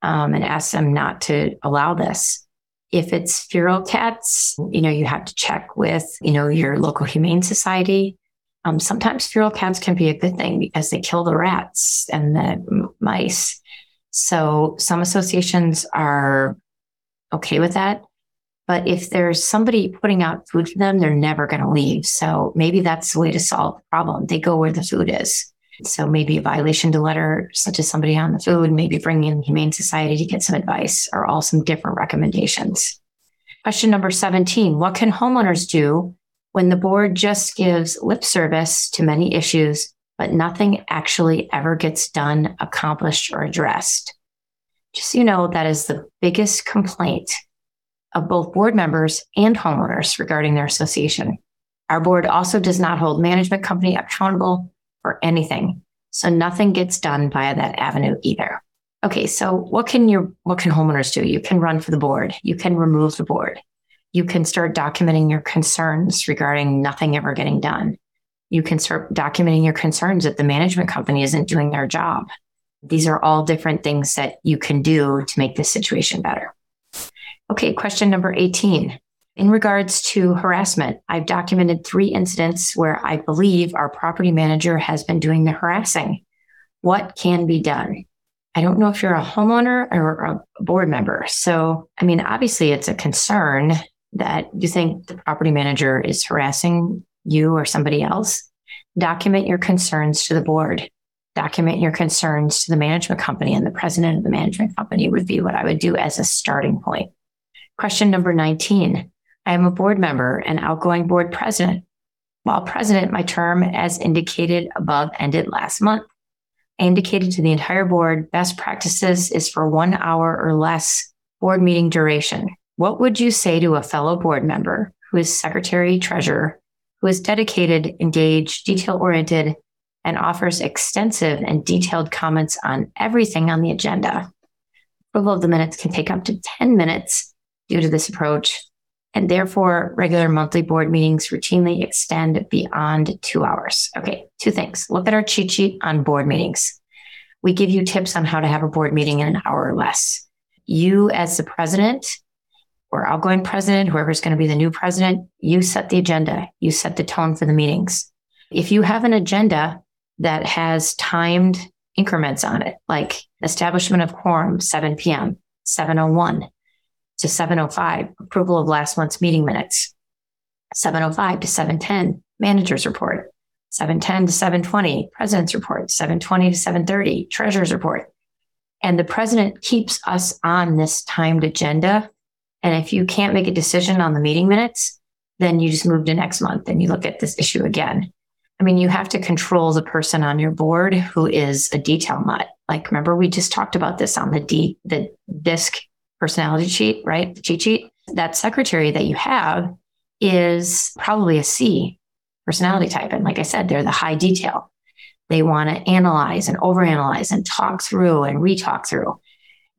um, and ask them not to allow this. If it's feral cats, you know, you have to check with, you know, your local humane society um, sometimes feral cats can be a good thing because they kill the rats and the mice. So some associations are okay with that. But if there's somebody putting out food for them, they're never going to leave. So maybe that's the way to solve the problem. They go where the food is. So maybe a violation to letter, such as somebody on the food, maybe bringing in Humane Society to get some advice, are all some different recommendations. Question number 17 What can homeowners do when the board just gives lip service to many issues, but nothing actually ever gets done, accomplished, or addressed. Just so you know, that is the biggest complaint of both board members and homeowners regarding their association. Our board also does not hold management company accountable for anything. So nothing gets done via that avenue either. Okay, so what can your what can homeowners do? You can run for the board. You can remove the board you can start documenting your concerns regarding nothing ever getting done. You can start documenting your concerns that the management company isn't doing their job. These are all different things that you can do to make this situation better. Okay, question number 18. In regards to harassment, I've documented three incidents where I believe our property manager has been doing the harassing. What can be done? I don't know if you're a homeowner or a board member. So, I mean, obviously, it's a concern that you think the property manager is harassing you or somebody else. Document your concerns to the board. Document your concerns to the management company, and the president of the management company would be what I would do as a starting point. Question number 19 I am a board member and outgoing board president. While president, my term, as indicated above, ended last month. I indicated to the entire board best practices is for one hour or less board meeting duration. What would you say to a fellow board member who is secretary treasurer, who is dedicated, engaged, detail oriented, and offers extensive and detailed comments on everything on the agenda? Approval of the minutes can take up to 10 minutes due to this approach and therefore regular monthly board meetings routinely extend beyond two hours. Okay, two things. Look at our cheat sheet on board meetings. We give you tips on how to have a board meeting in an hour or less. You, as the president or outgoing president, whoever's going to be the new president, you set the agenda, you set the tone for the meetings. If you have an agenda that has timed increments on it, like establishment of quorum, 7 p.m., 701, to 705, approval of last month's meeting minutes. 705 to 710, manager's report. 710 to 720, president's report. 720 to 730, treasurer's report. And the president keeps us on this timed agenda. And if you can't make a decision on the meeting minutes, then you just move to next month and you look at this issue again. I mean, you have to control the person on your board who is a detail nut. Like, remember, we just talked about this on the D, the disc personality sheet, right? The cheat sheet. That secretary that you have is probably a C personality type. And like I said, they're the high detail. They want to analyze and overanalyze and talk through and retalk through.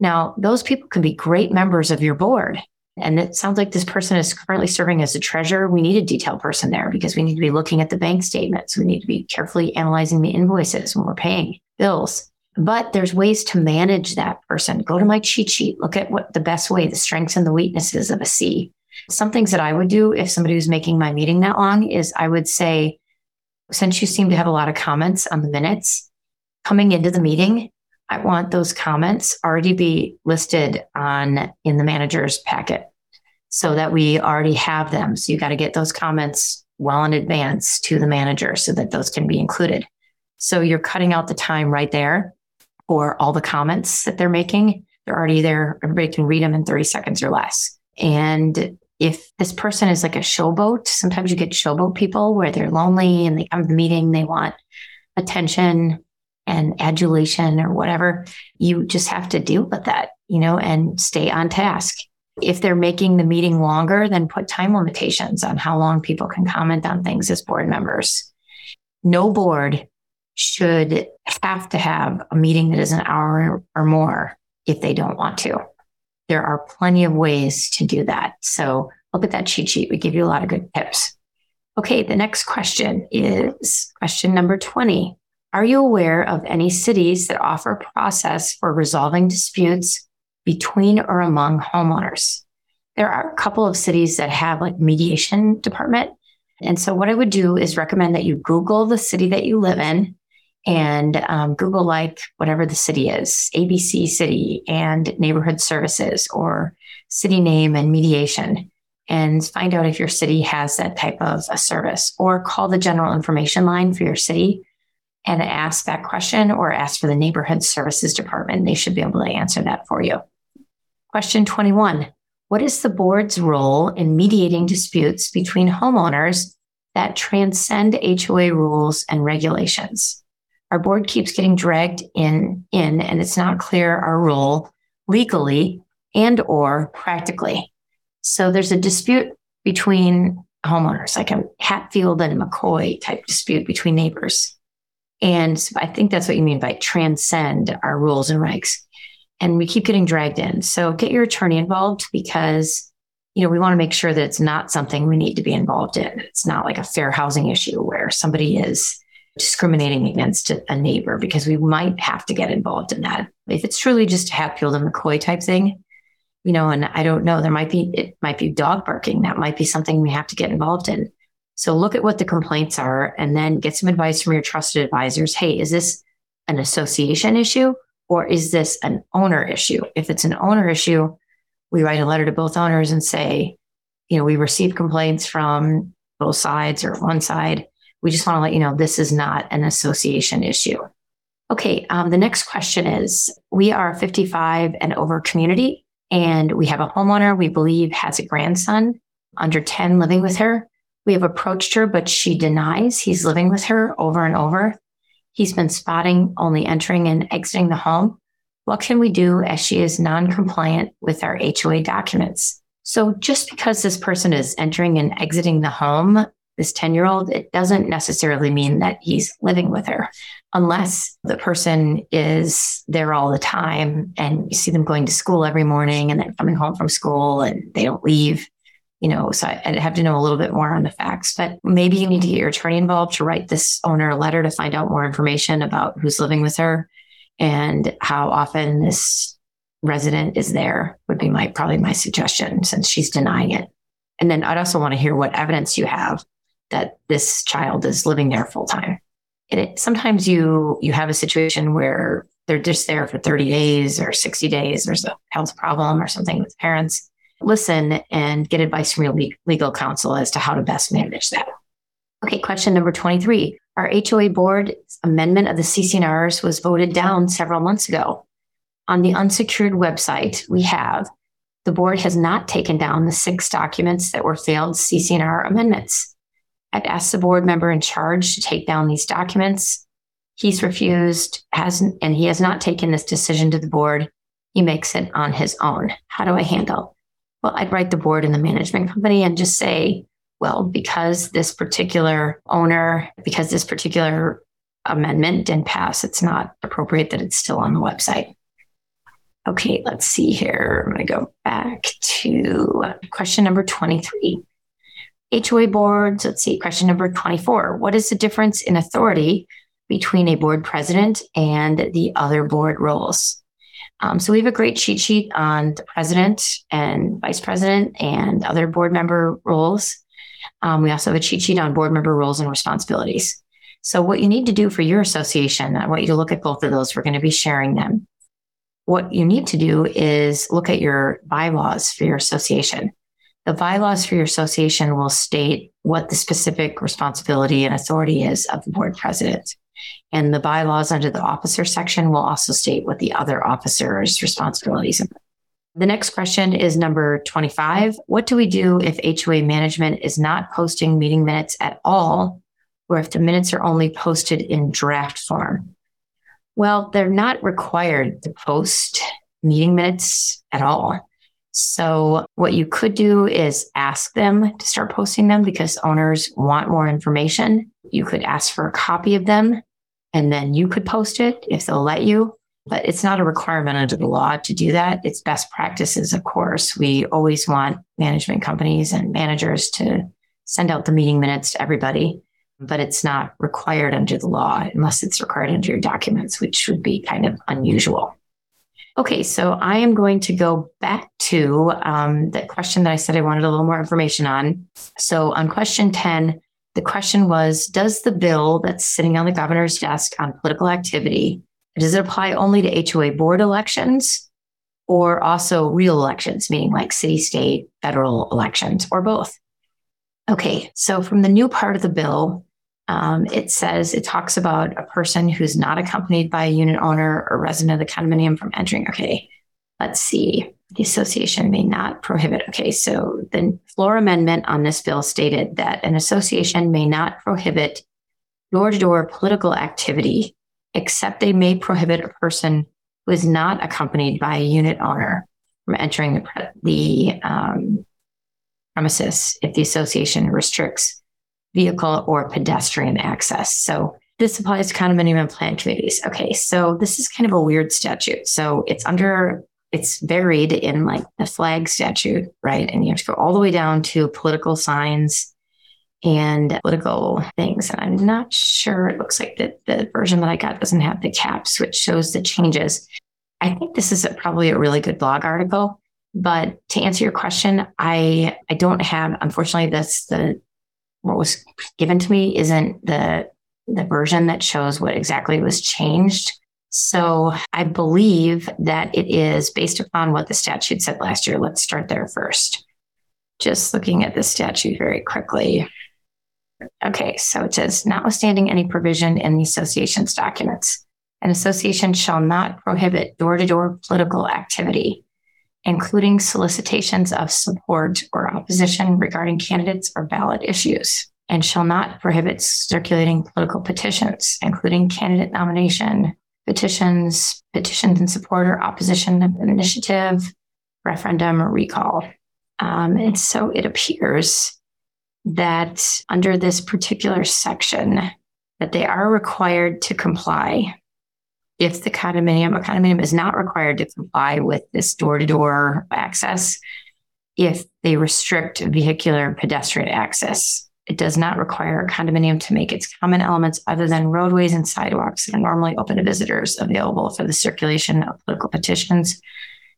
Now, those people can be great members of your board. And it sounds like this person is currently serving as a treasurer. We need a detailed person there because we need to be looking at the bank statements. We need to be carefully analyzing the invoices when we're paying bills. But there's ways to manage that person. Go to my cheat sheet, look at what the best way, the strengths and the weaknesses of a C. Some things that I would do if somebody was making my meeting that long is I would say, since you seem to have a lot of comments on the minutes coming into the meeting, I want those comments already be listed on in the manager's packet so that we already have them. So you got to get those comments well in advance to the manager so that those can be included. So you're cutting out the time right there for all the comments that they're making. They're already there. Everybody can read them in 30 seconds or less. And if this person is like a showboat, sometimes you get showboat people where they're lonely and they come to the meeting, they want attention and adulation or whatever. You just have to deal with that, you know, and stay on task. If they're making the meeting longer, then put time limitations on how long people can comment on things as board members. No board should have to have a meeting that is an hour or more if they don't want to. There are plenty of ways to do that. So look at that cheat sheet. We give you a lot of good tips. Okay, the next question is question number 20. Are you aware of any cities that offer a process for resolving disputes between or among homeowners? There are a couple of cities that have like mediation department. And so what I would do is recommend that you Google the city that you live in and um, Google like whatever the city is, ABC City and neighborhood services or city name and mediation, and find out if your city has that type of a service or call the general information line for your city and ask that question or ask for the neighborhood services department. They should be able to answer that for you. Question 21 What is the board's role in mediating disputes between homeowners that transcend HOA rules and regulations? our board keeps getting dragged in in and it's not clear our role legally and or practically so there's a dispute between homeowners like a hatfield and mccoy type dispute between neighbors and so i think that's what you mean by transcend our rules and regs and we keep getting dragged in so get your attorney involved because you know we want to make sure that it's not something we need to be involved in it's not like a fair housing issue where somebody is discriminating against a neighbor because we might have to get involved in that. If it's truly just a Hatfield and McCoy type thing, you know, and I don't know, there might be, it might be dog barking. That might be something we have to get involved in. So look at what the complaints are and then get some advice from your trusted advisors. Hey, is this an association issue or is this an owner issue? If it's an owner issue, we write a letter to both owners and say, you know, we received complaints from both sides or one side. We just want to let you know this is not an association issue. Okay, um, the next question is We are a 55 and over community, and we have a homeowner we believe has a grandson under 10 living with her. We have approached her, but she denies he's living with her over and over. He's been spotting only entering and exiting the home. What can we do as she is non compliant with our HOA documents? So, just because this person is entering and exiting the home, this 10 year old, it doesn't necessarily mean that he's living with her unless the person is there all the time and you see them going to school every morning and then coming home from school and they don't leave you know, so I, would have to know a little bit more on the facts, but maybe you need to get your attorney involved to write this owner a letter to find out more information about who's living with her and how often this resident is there would be my probably my suggestion since she's denying it. And then I'd also want to hear what evidence you have that this child is living there full time. And it, sometimes you you have a situation where they're just there for 30 days or 60 days. There's a health problem or something with parents listen and get advice from your legal counsel as to how to best manage that. Okay, question number 23. Our HOA board amendment of the CC&Rs was voted down several months ago. On the unsecured website, we have the board has not taken down the six documents that were failed CC&R amendments. I've asked the board member in charge to take down these documents. He's refused, has and he has not taken this decision to the board. He makes it on his own. How do I handle? Well, I'd write the board and the management company and just say, well, because this particular owner, because this particular amendment didn't pass, it's not appropriate that it's still on the website. Okay, let's see here. I'm going to go back to question number 23. HOA boards, let's see, question number 24. What is the difference in authority between a board president and the other board roles? Um, so we have a great cheat sheet on the president and vice president and other board member roles. Um, we also have a cheat sheet on board member roles and responsibilities. So what you need to do for your association, I want you to look at both of those. We're going to be sharing them. What you need to do is look at your bylaws for your association. The bylaws for your association will state what the specific responsibility and authority is of the board president. And the bylaws under the officer section will also state what the other officer's responsibilities are. The next question is number 25. What do we do if HOA management is not posting meeting minutes at all, or if the minutes are only posted in draft form? Well, they're not required to post meeting minutes at all. So, what you could do is ask them to start posting them because owners want more information. You could ask for a copy of them and then you could post it if they'll let you. But it's not a requirement under the law to do that. It's best practices, of course. We always want management companies and managers to send out the meeting minutes to everybody, but it's not required under the law unless it's required under your documents, which would be kind of unusual. Okay, so I am going to go back to um, the question that I said I wanted a little more information on. So on question 10, the question was Does the bill that's sitting on the governor's desk on political activity, does it apply only to HOA board elections or also real elections, meaning like city, state, federal elections, or both? Okay, so from the new part of the bill, um, it says it talks about a person who's not accompanied by a unit owner or resident of the condominium from entering. Okay, let's see the association may not prohibit. Okay, so the floor amendment on this bill stated that an association may not prohibit door to door political activity, except they may prohibit a person who is not accompanied by a unit owner from entering the, the um, premises if the association restricts vehicle or pedestrian access. So this applies to condominium and planned communities. Okay, so this is kind of a weird statute. So it's under it's buried in like the flag statute, right? And you have to go all the way down to political signs and political things. And I'm not sure, it looks like that the version that I got doesn't have the caps, which shows the changes. I think this is a, probably a really good blog article. But to answer your question, I I don't have unfortunately this the what was given to me isn't the the version that shows what exactly was changed. So I believe that it is based upon what the statute said last year. Let's start there first. Just looking at the statute very quickly. Okay, so it says, notwithstanding any provision in the association's documents, an association shall not prohibit door to door political activity, including solicitations of support or opposition regarding candidates or ballot issues, and shall not prohibit circulating political petitions, including candidate nomination petitions, petitions in support or opposition of an initiative, referendum, or recall. Um, and so it appears that under this particular section, that they are required to comply if the condominium, a condominium is not required to comply with this door to door access, if they restrict vehicular pedestrian access. It does not require a condominium to make its common elements other than roadways and sidewalks that are normally open to visitors available for the circulation of political petitions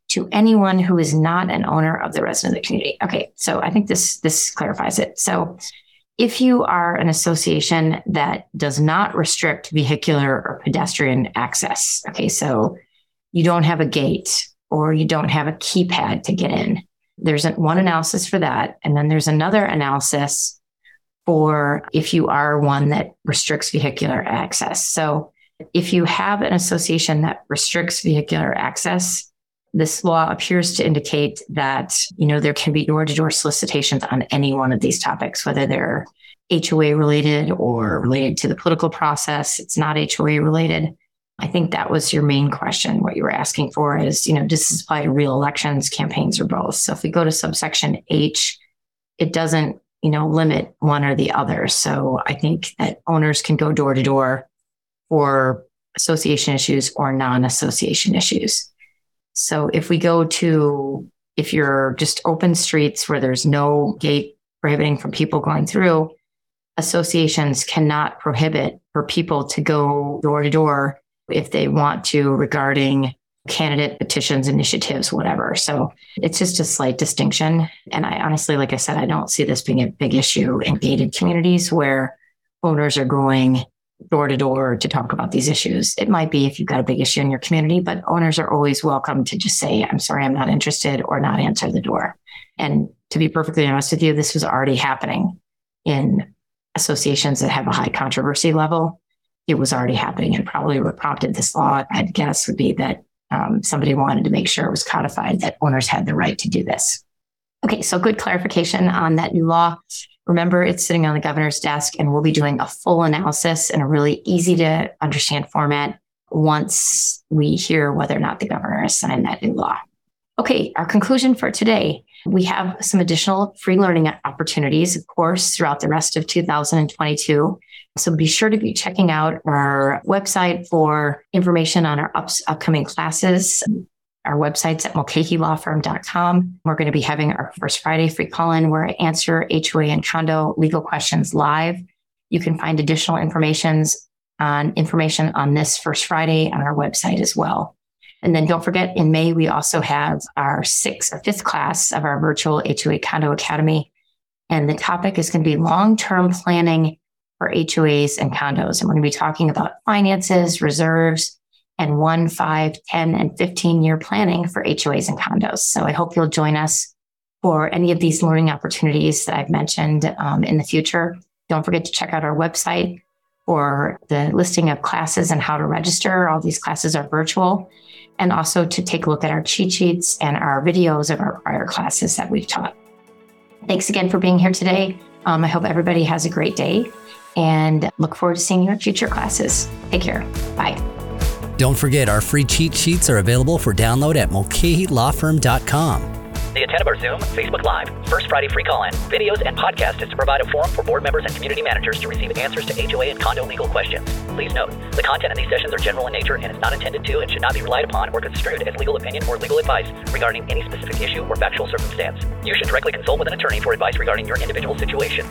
to anyone who is not an owner of the resident of the community. Okay, so I think this this clarifies it. So if you are an association that does not restrict vehicular or pedestrian access, okay, so you don't have a gate or you don't have a keypad to get in, there's one analysis for that. And then there's another analysis for if you are one that restricts vehicular access. So if you have an association that restricts vehicular access, this law appears to indicate that, you know, there can be door to door solicitations on any one of these topics, whether they're HOA related or related to the political process. It's not HOA related. I think that was your main question. What you were asking for is, you know, does this apply to real elections, campaigns, or both? So if we go to subsection H, it doesn't, you know, limit one or the other. So I think that owners can go door to door for association issues or non association issues. So if we go to, if you're just open streets where there's no gate prohibiting from people going through, associations cannot prohibit for people to go door to door if they want to regarding candidate petitions, initiatives, whatever. So it's just a slight distinction. And I honestly, like I said, I don't see this being a big issue in gated communities where owners are going door to door to talk about these issues. It might be if you've got a big issue in your community, but owners are always welcome to just say, I'm sorry, I'm not interested or not answer the door. And to be perfectly honest with you, this was already happening in associations that have a high controversy level. It was already happening and probably what prompted this law, I'd guess, would be that um, somebody wanted to make sure it was codified that owners had the right to do this. Okay, so good clarification on that new law. Remember, it's sitting on the governor's desk, and we'll be doing a full analysis in a really easy to understand format once we hear whether or not the governor has signed that new law. Okay, our conclusion for today we have some additional free learning opportunities, of course, throughout the rest of 2022. So be sure to be checking out our website for information on our ups- upcoming classes. Our website's at mulcahylawfirm.com. We're going to be having our first Friday free call in where I answer HOA and condo legal questions live. You can find additional informations on information on this first Friday on our website as well. And then don't forget, in May, we also have our sixth or fifth class of our virtual HOA Condo Academy. And the topic is going to be long term planning for HOAs and condos. And we're going to be talking about finances, reserves, and one, five, 10, and 15 year planning for HOAs and condos. So I hope you'll join us for any of these learning opportunities that I've mentioned um, in the future. Don't forget to check out our website for the listing of classes and how to register. All these classes are virtual. And also to take a look at our cheat sheets and our videos of our prior classes that we've taught. Thanks again for being here today. Um, I hope everybody has a great day and look forward to seeing you in future classes. Take care. Bye. Don't forget, our free cheat sheets are available for download at mulcahylawfirm.com. The intent of our Zoom, Facebook Live, First Friday free call in, videos, and podcast is to provide a forum for board members and community managers to receive answers to HOA and condo legal questions. Please note, the content of these sessions are general in nature and is not intended to and should not be relied upon or construed as legal opinion or legal advice regarding any specific issue or factual circumstance. You should directly consult with an attorney for advice regarding your individual situation.